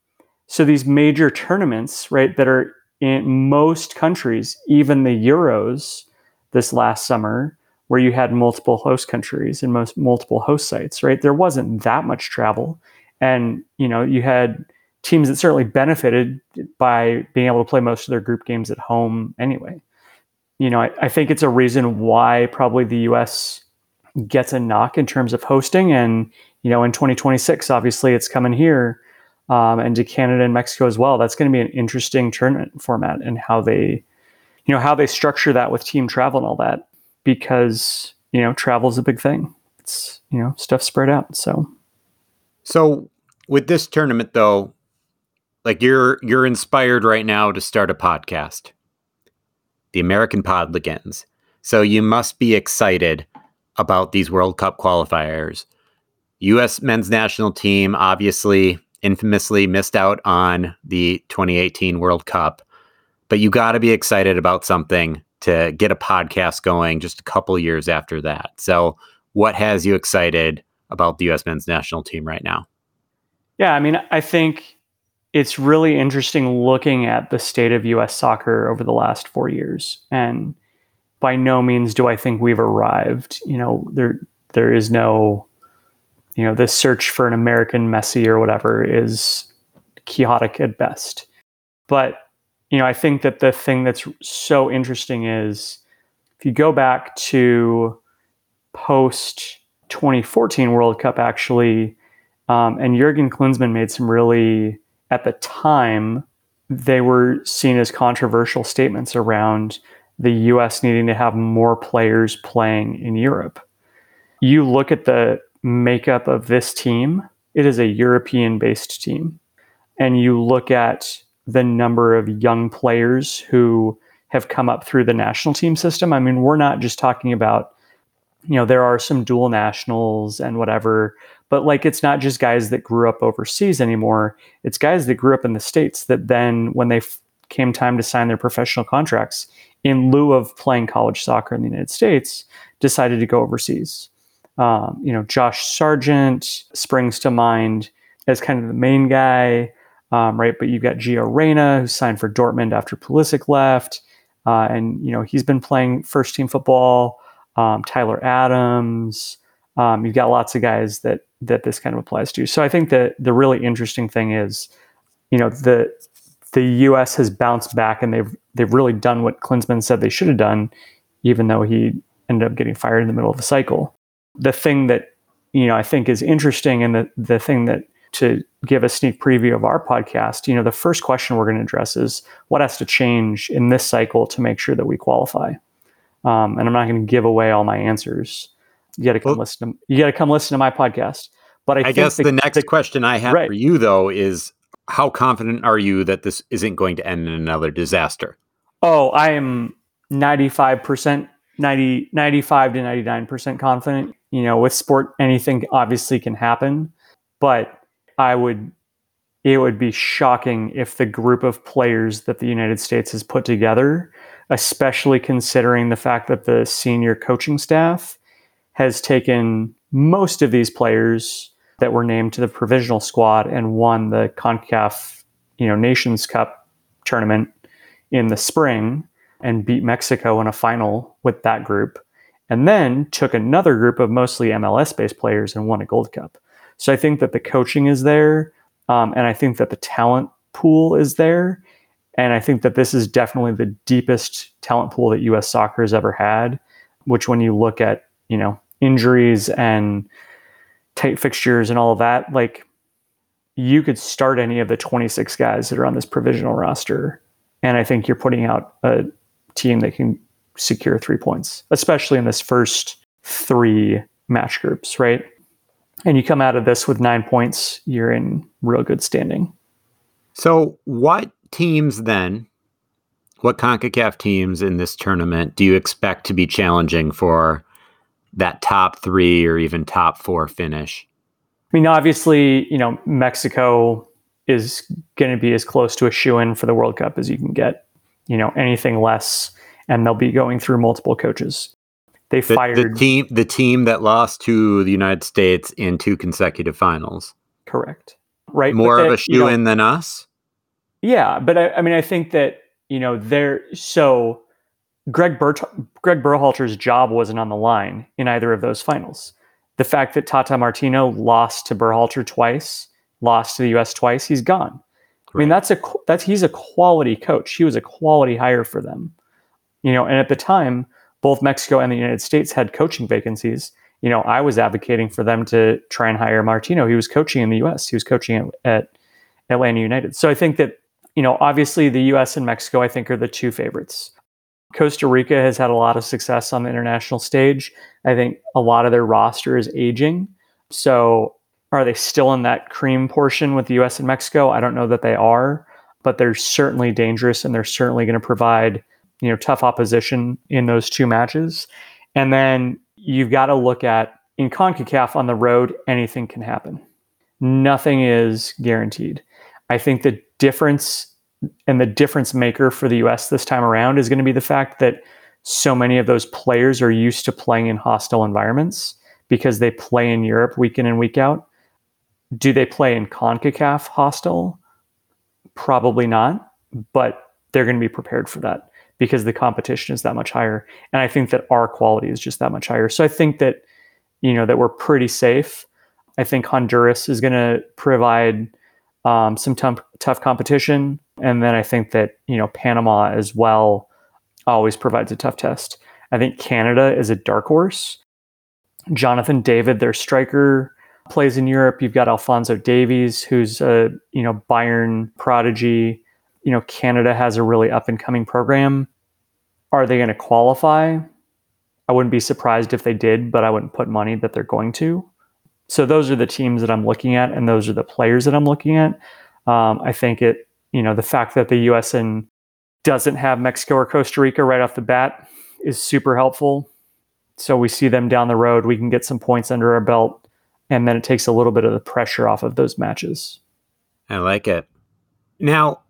so these major tournaments, right, that are in most countries, even the Euros this last summer, where you had multiple host countries and most multiple host sites, right? There wasn't that much travel, and you know you had teams that certainly benefited by being able to play most of their group games at home anyway. You know, I, I think it's a reason why probably the U.S. gets a knock in terms of hosting, and you know, in 2026, obviously, it's coming here um, and to Canada and Mexico as well. That's going to be an interesting tournament format and how they, you know, how they structure that with team travel and all that, because you know, travel is a big thing. It's you know, stuff spread out. So So with this tournament though, like you're you're inspired right now to start a podcast. The American Podligans. So you must be excited about these World Cup qualifiers. US men's national team obviously infamously missed out on the 2018 World Cup, but you got to be excited about something to get a podcast going just a couple years after that. So what has you excited about the US men's national team right now? Yeah, I mean, I think it's really interesting looking at the state of US soccer over the last four years. And by no means do I think we've arrived. You know, there there is no, you know, this search for an American Messi or whatever is chaotic at best. But, you know, I think that the thing that's so interesting is if you go back to post 2014 World Cup, actually, um, and Jurgen Klinsmann made some really, at the time, they were seen as controversial statements around the US needing to have more players playing in Europe. You look at the makeup of this team, it is a European based team. And you look at the number of young players who have come up through the national team system. I mean, we're not just talking about, you know, there are some dual nationals and whatever, but like it's not just guys that grew up overseas anymore. It's guys that grew up in the States that then, when they f- came time to sign their professional contracts, in lieu of playing college soccer in the United States, decided to go overseas. Um, you know, Josh Sargent springs to mind as kind of the main guy, um, right? But you've got Gio Reyna, who signed for Dortmund after Pulisic left. Uh, and, you know, he's been playing first team football. Um, Tyler Adams. Um, you've got lots of guys that that this kind of applies to. So I think that the really interesting thing is, you know, the the U.S. has bounced back and they've they've really done what Klinsmann said they should have done, even though he ended up getting fired in the middle of the cycle. The thing that you know I think is interesting, and the the thing that to give a sneak preview of our podcast, you know, the first question we're going to address is what has to change in this cycle to make sure that we qualify. Um, and I'm not going to give away all my answers. You got to come well, listen. To, you got to come listen to my podcast. But I, I guess the, the next the, question I have right. for you though is how confident are you that this isn't going to end in another disaster? Oh, I am 95%, 90, 95 to 99% confident. You know, with sport, anything obviously can happen, but I would, it would be shocking if the group of players that the United States has put together, especially considering the fact that the senior coaching staff has taken most of these players that were named to the provisional squad and won the CONCACAF, you know, Nations Cup tournament in the spring and beat Mexico in a final with that group. And then took another group of mostly MLS based players and won a Gold Cup. So I think that the coaching is there. Um, and I think that the talent pool is there. And I think that this is definitely the deepest talent pool that US soccer has ever had, which when you look at, you know, injuries and tight fixtures and all of that, like you could start any of the 26 guys that are on this provisional roster. And I think you're putting out a team that can secure three points, especially in this first three match groups, right? And you come out of this with nine points, you're in real good standing. So, what teams then, what CONCACAF teams in this tournament do you expect to be challenging for that top three or even top four finish? I mean, obviously, you know, Mexico is going to be as close to a shoe in for the World Cup as you can get. You know, anything less, and they'll be going through multiple coaches. They the, fired the team, the team that lost to the United States in two consecutive finals. Correct. Right. More of a shoe in than us. Yeah, but I, I mean, I think that you know they're so Greg Bert- Greg Berhalter's job wasn't on the line in either of those finals. The fact that Tata Martino lost to Berhalter twice, lost to the U.S. twice, he's gone. Right. I mean, that's a that's he's a quality coach. He was a quality hire for them, you know. And at the time, both Mexico and the United States had coaching vacancies. You know, I was advocating for them to try and hire Martino. He was coaching in the U.S. He was coaching at, at Atlanta United. So I think that you know, obviously, the U.S. and Mexico, I think, are the two favorites. Costa Rica has had a lot of success on the international stage. I think a lot of their roster is aging. So are they still in that cream portion with the US and Mexico? I don't know that they are, but they're certainly dangerous and they're certainly going to provide, you know, tough opposition in those two matches. And then you've got to look at in CONCACAF on the road, anything can happen. Nothing is guaranteed. I think the difference and the difference maker for the US this time around is going to be the fact that so many of those players are used to playing in hostile environments because they play in Europe week in and week out. Do they play in CONCACAF hostile? Probably not, but they're going to be prepared for that because the competition is that much higher. And I think that our quality is just that much higher. So I think that, you know, that we're pretty safe. I think Honduras is going to provide um, some tough, tough competition. And then I think that, you know, Panama as well always provides a tough test. I think Canada is a dark horse. Jonathan David, their striker, plays in Europe. You've got Alfonso Davies, who's a, you know, Bayern prodigy. You know, Canada has a really up and coming program. Are they going to qualify? I wouldn't be surprised if they did, but I wouldn't put money that they're going to. So those are the teams that I'm looking at, and those are the players that I'm looking at. Um, I think it, you know, the fact that the U.S. and doesn't have Mexico or Costa Rica right off the bat is super helpful. So we see them down the road. We can get some points under our belt, and then it takes a little bit of the pressure off of those matches. I like it. Now,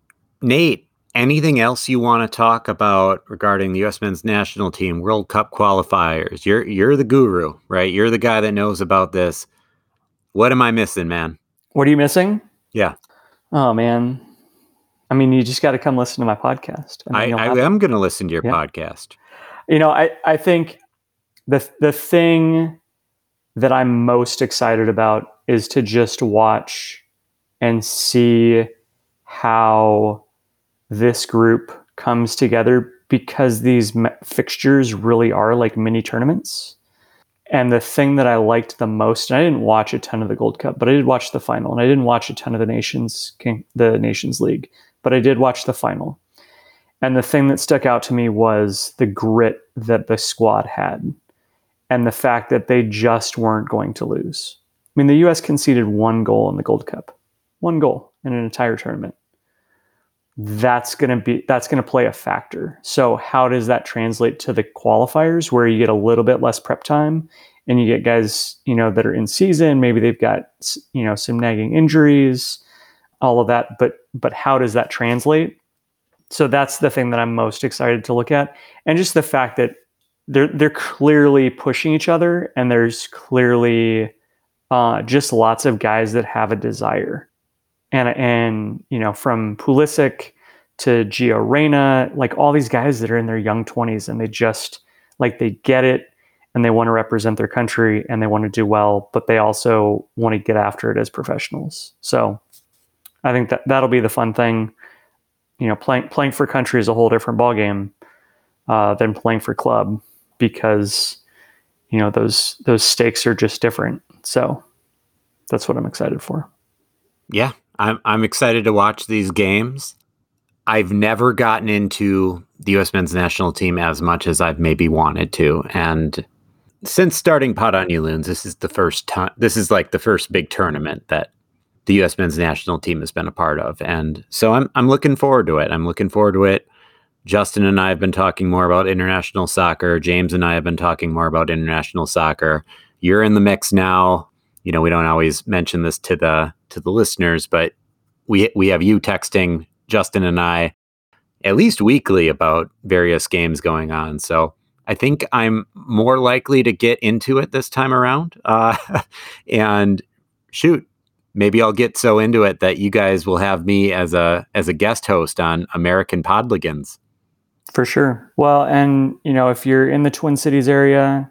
Nate, anything else you want to talk about regarding the U.S. men's national team, World Cup qualifiers? You're you're the guru, right? You're the guy that knows about this. What am I missing, man? What are you missing? Yeah. Oh man. I mean, you just got to come listen to my podcast. I, I, I am going to listen to your yeah. podcast. You know, I, I think the the thing that I'm most excited about is to just watch and see how this group comes together because these fixtures really are like mini tournaments. And the thing that I liked the most, and I didn't watch a ton of the Gold Cup, but I did watch the final, and I didn't watch a ton of the Nations King, the Nations League, but I did watch the final. And the thing that stuck out to me was the grit that the squad had, and the fact that they just weren't going to lose. I mean, the U.S. conceded one goal in the Gold Cup, one goal in an entire tournament that's going to be that's going to play a factor. So how does that translate to the qualifiers where you get a little bit less prep time and you get guys, you know, that are in season, maybe they've got you know some nagging injuries, all of that, but but how does that translate? So that's the thing that I'm most excited to look at and just the fact that they're they're clearly pushing each other and there's clearly uh, just lots of guys that have a desire and and you know from Pulisic to Gio Reyna, like all these guys that are in their young 20s and they just like they get it and they want to represent their country and they want to do well, but they also want to get after it as professionals. So I think that that'll be the fun thing. You know, playing playing for country is a whole different ballgame uh, than playing for club because you know those those stakes are just different. So that's what I'm excited for. Yeah, I'm I'm excited to watch these games. I've never gotten into the U.S. men's national team as much as I've maybe wanted to, and since starting Pod on You Loons, this is the first time. This is like the first big tournament that the U.S. men's national team has been a part of, and so I'm I'm looking forward to it. I'm looking forward to it. Justin and I have been talking more about international soccer. James and I have been talking more about international soccer. You're in the mix now. You know, we don't always mention this to the to the listeners, but we we have you texting Justin and I at least weekly about various games going on. So I think I'm more likely to get into it this time around. Uh, (laughs) and shoot, maybe I'll get so into it that you guys will have me as a as a guest host on American Podligans. For sure. Well, and you know, if you're in the Twin Cities area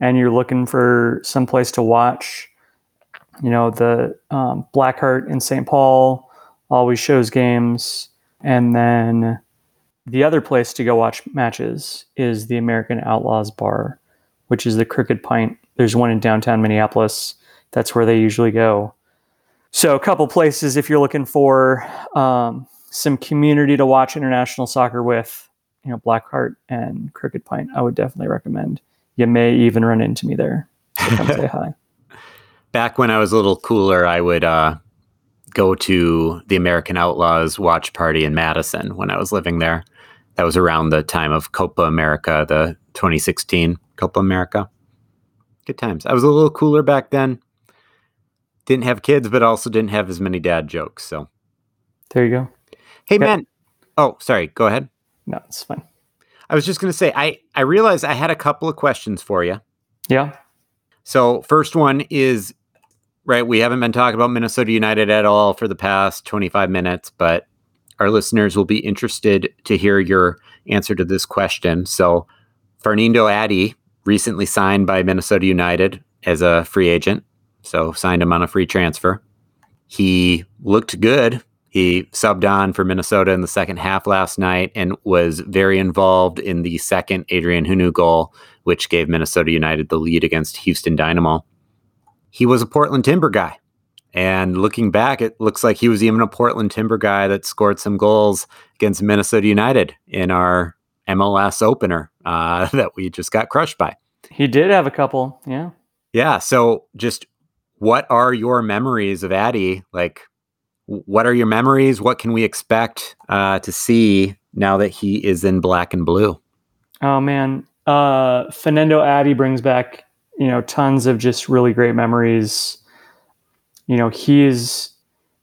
and you're looking for some place to watch, you know, the um, Blackheart in St. Paul always shows games. And then the other place to go watch matches is the American Outlaws Bar, which is the Crooked Pint. There's one in downtown Minneapolis. That's where they usually go. So, a couple places if you're looking for um, some community to watch international soccer with, you know, Blackheart and Crooked Pint, I would definitely recommend. You may even run into me there. Come say hi (laughs) back when I was a little cooler, I would uh, go to the American Outlaws watch party in Madison when I was living there. That was around the time of Copa America, the 2016 Copa America. Good times. I was a little cooler back then. Didn't have kids, but also didn't have as many dad jokes. So there you go. Hey, man. Oh, sorry. Go ahead. No, it's fine. I was just going to say, I, I realized I had a couple of questions for you. Yeah. So, first one is right? We haven't been talking about Minnesota United at all for the past 25 minutes, but our listeners will be interested to hear your answer to this question. So, Fernando Adi recently signed by Minnesota United as a free agent, so signed him on a free transfer. He looked good. He subbed on for Minnesota in the second half last night and was very involved in the second Adrien Hunou goal, which gave Minnesota United the lead against Houston Dynamo he was a Portland Timber guy. And looking back, it looks like he was even a Portland Timber guy that scored some goals against Minnesota United in our MLS opener uh, (laughs) that we just got crushed by. He did have a couple, yeah. Yeah. So, just what are your memories of Adi? Like, what are your memories? What can we expect uh, to see now that he is in black and blue? Oh man, uh, Fernando Adi brings back you know, tons of just really great memories. You know, he's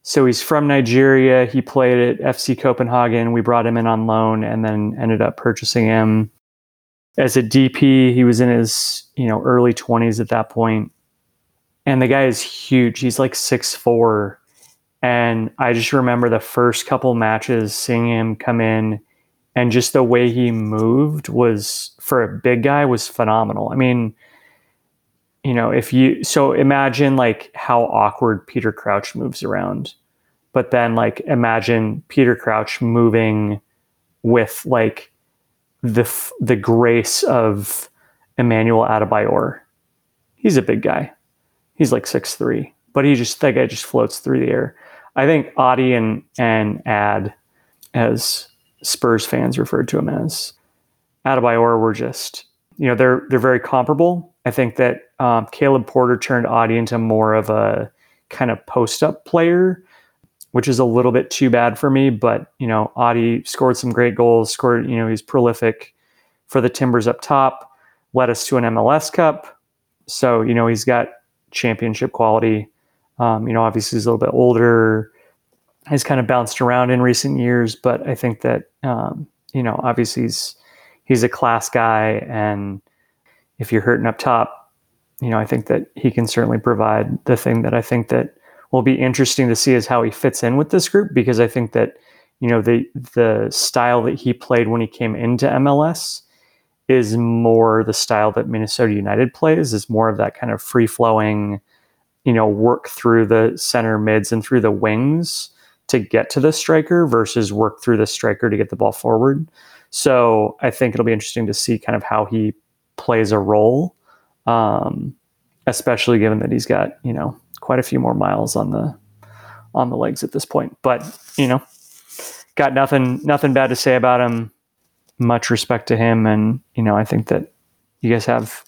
So he's from Nigeria. He played at FC Copenhagen. We brought him in on loan and then ended up purchasing him as a DP. He was in his, you know, early 20s at that point. And the guy is huge. He's like six four, And I just remember the first couple matches seeing him come in and just the way he moved was for a big guy was phenomenal. I mean, you know, if you so imagine like how awkward Peter Crouch moves around, but then like imagine Peter Crouch moving with like the the grace of Emmanuel Adebayor. He's a big guy. He's like six three, but he just that guy just floats through the air. I think Adi and and Ad, as Spurs fans referred to him as, Adebayor were just you know they're they're very comparable. I think that um, Caleb Porter turned Adi into more of a kind of post up player, which is a little bit too bad for me. But you know, Adi scored some great goals. Scored you know he's prolific for the Timbers up top. Led us to an MLS Cup, so you know he's got championship quality. Um, you know, obviously he's a little bit older. He's kind of bounced around in recent years, but I think that um, you know, obviously he's he's a class guy, and if you're hurting up top, you know, I think that he can certainly provide the thing that I think that will be interesting to see is how he fits in with this group because I think that you know the the style that he played when he came into MLS is more the style that Minnesota United plays is more of that kind of free flowing, you know, work through the center mids and through the wings to get to the striker versus work through the striker to get the ball forward. So I think it'll be interesting to see kind of how he plays a role, um, especially given that he's got you know quite a few more miles on the on the legs at this point. But you know, got nothing nothing bad to say about him. Much respect to him, and you know, I think that you guys have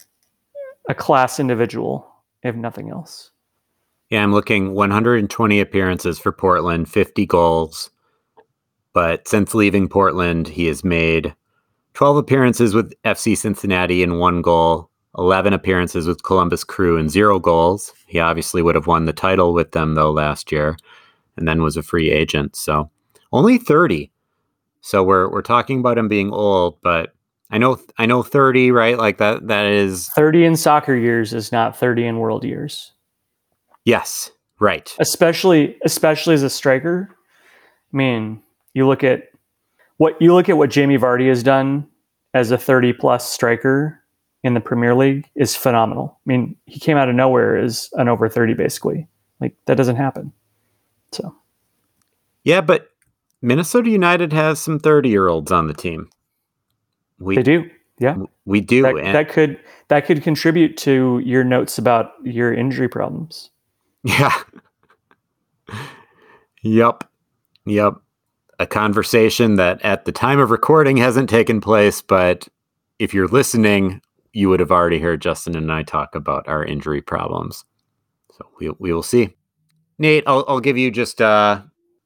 a class individual, if nothing else. Yeah, I'm looking 120 appearances for Portland, 50 goals, but since leaving Portland, he has made 12 appearances with FC Cincinnati and one goal, 11 appearances with Columbus Crew and zero goals. He obviously would have won the title with them, though, last year, and then was a free agent. So only 30. So we're, we're talking about him being old, but I know I know 30, right? Like that that is 30 in soccer years is not 30 in world years. Yes, right. Especially especially as a striker. I mean, you look at what you look at what Jamie Vardy has done as a 30 plus striker in the Premier League is phenomenal. I mean, he came out of nowhere as an over 30 basically. Like that doesn't happen. So Yeah, but Minnesota United has some 30 year olds on the team. We, they do. Yeah. We do. That, that could that could contribute to your notes about your injury problems. Yeah. yep. Yep a conversation that at the time of recording hasn't taken place, but if you're listening, you would have already heard Justin and I talk about our injury problems. So we, we will see. Nate, I'll, I'll give you just uh,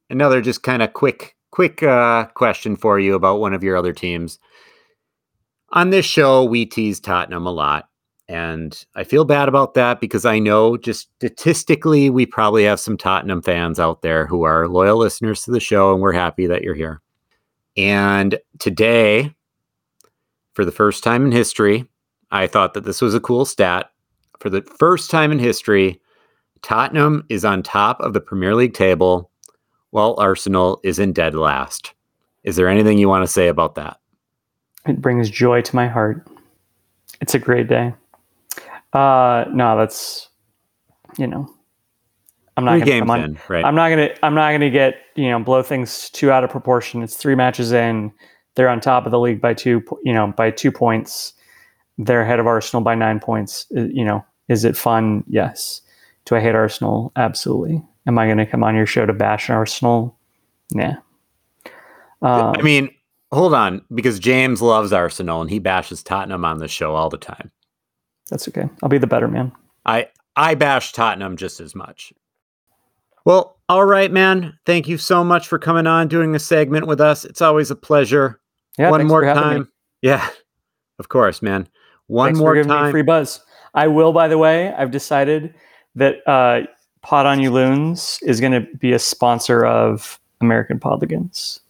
another just kind of quick quick uh, question for you about one of your other teams. On this show, we tease Tottenham a lot. And I feel bad about that because I know just statistically, we probably have some Tottenham fans out there who are loyal listeners to the show, and we're happy that you're here. And today, for the first time in history, I thought that this was a cool stat. For the first time in history, Tottenham is on top of the Premier League table while Arsenal is in dead last. Is there anything you want to say about that? It brings joy to my heart. It's a great day. Uh, no, that's you know, I'm not three gonna in, right? I'm not gonna I'm not gonna get you know blow things too out of proportion. It's three matches in. They're on top of the league by two you know by two points. They're ahead of Arsenal by nine points. You know, is it fun? Yes. Do I hate Arsenal? Absolutely. Am I going to come on your show to bash Arsenal? Nah. Um, I mean, hold on, because James loves Arsenal and he bashes Tottenham on the show all the time. That's okay. I'll be the better man. I I bash Tottenham just as much. Well, all right, man. Thank you so much for coming on, doing a segment with us. It's always a pleasure. Yeah, one more time. Yeah, of course, man. One thanks more for giving time. Me free buzz. I will, by the way. I've decided that uh, Pod on You Loons is going to be a sponsor of American Podligans.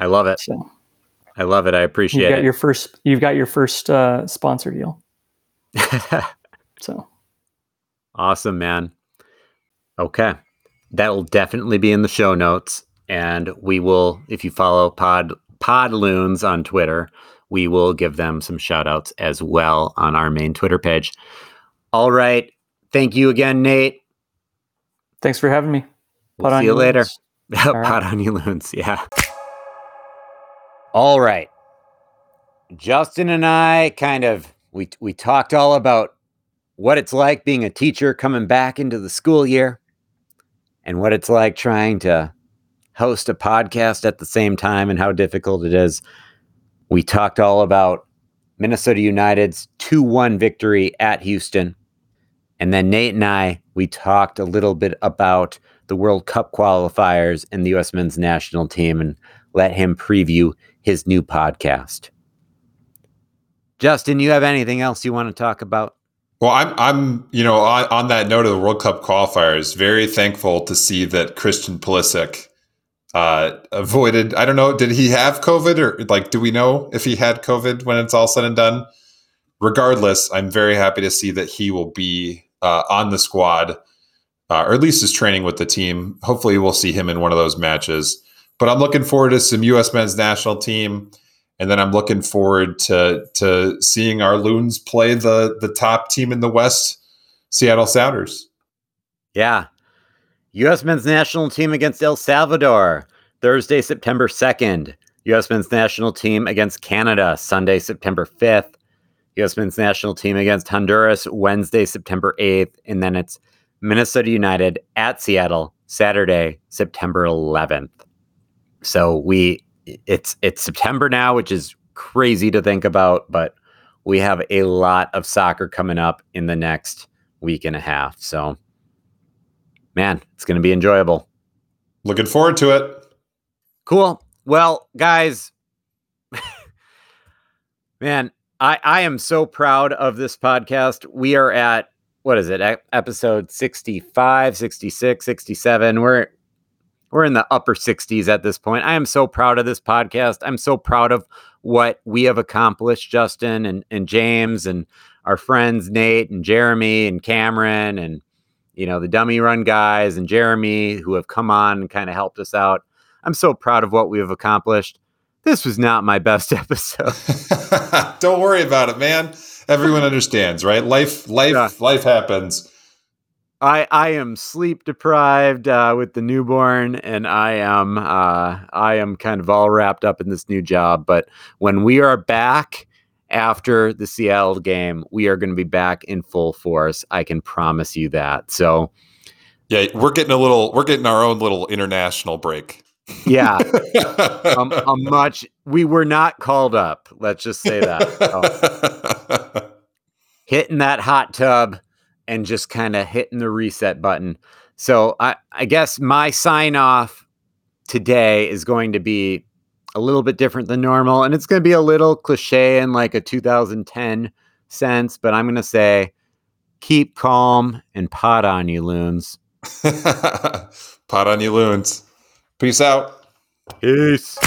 I love it. So I love it. I you've appreciate got it. your first you've got your first uh, sponsor deal. (laughs) So awesome, man. Okay. That'll definitely be in the show notes. And we will, if you follow Pod Podloons on Twitter, we will give them some shout outs as well on our main Twitter page. All right. Thank you again, Nate. thanks for having me. We'll Pod on see you You later. Loons. (laughs) Pod right. on you loons. Yeah. All right. Justin and I kind of we we talked all about what it's like being a teacher coming back into the school year and what it's like trying to host a podcast at the same time and how difficult it is. We talked all about Minnesota United's 2-1 victory at Houston. And then Nate and I we talked a little bit about the World Cup qualifiers and the U.S. men's national team and let him preview his new podcast. Justin, you have anything else you want to talk about? Well, I'm, I'm, you know, on, on that note of the World Cup qualifiers, very thankful to see that Christian Pulisic uh, avoided. I don't know, did he have COVID or like, do we know if he had COVID when it's all said and done? Regardless, I'm very happy to see that he will be uh, on the squad, uh, or at least is training with the team. Hopefully, we'll see him in one of those matches. But I'm looking forward to some U.S. men's national team and then I'm looking forward to to seeing our loons play the the top team in the West, Seattle Sounders. Yeah. U.S. men's national team against El Salvador, Thursday, September 2nd. U.S. men's national team against Canada, Sunday, September 5th. U.S. men's national team against Honduras, Wednesday, September 8th. And then it's Minnesota United at Seattle, Saturday, September 11th. So we it's it's September now, which is crazy to think about, but we have a lot of soccer coming up in the next week and a half. So man, it's going to be enjoyable. Looking forward to it. Cool. Well, guys, (laughs) man, I, I am so proud of this podcast. We are at, what is it, episode 65, 66, 67. We're, we're in the upper 60s at this point. I am so proud of this podcast. I'm so proud of what we have accomplished, Justin and, and James and our friends, Nate and Jeremy and Cameron and, you know, the dummy run guys and Jeremy who have come on and kind of helped us out. I'm so proud of what we have accomplished. This was not my best (laughs) episode. (laughs) Don't worry about it, man. Everyone (laughs) understands, right? Life, life, Yeah. life happens. I I am sleep deprived uh, with the newborn, and I am uh, I am kind of all wrapped up in this new job. But when we are back after the Seattle game, we are going to be back in full force. I can promise you that. So Yeah, we're getting a little. We're getting our own little international break. yeah, um, a (laughs) much we were not called up. Let's just say that. So, (laughs) hitting that hot tub and just kind of hitting the reset button. So I, I guess my sign off today is going to be a little bit different than normal, and it's going to be a little cliche in like a 2010 sense, but I'm going to say keep calm and pod on you loons. (laughs) Pod on you loons. Peace out. Peace.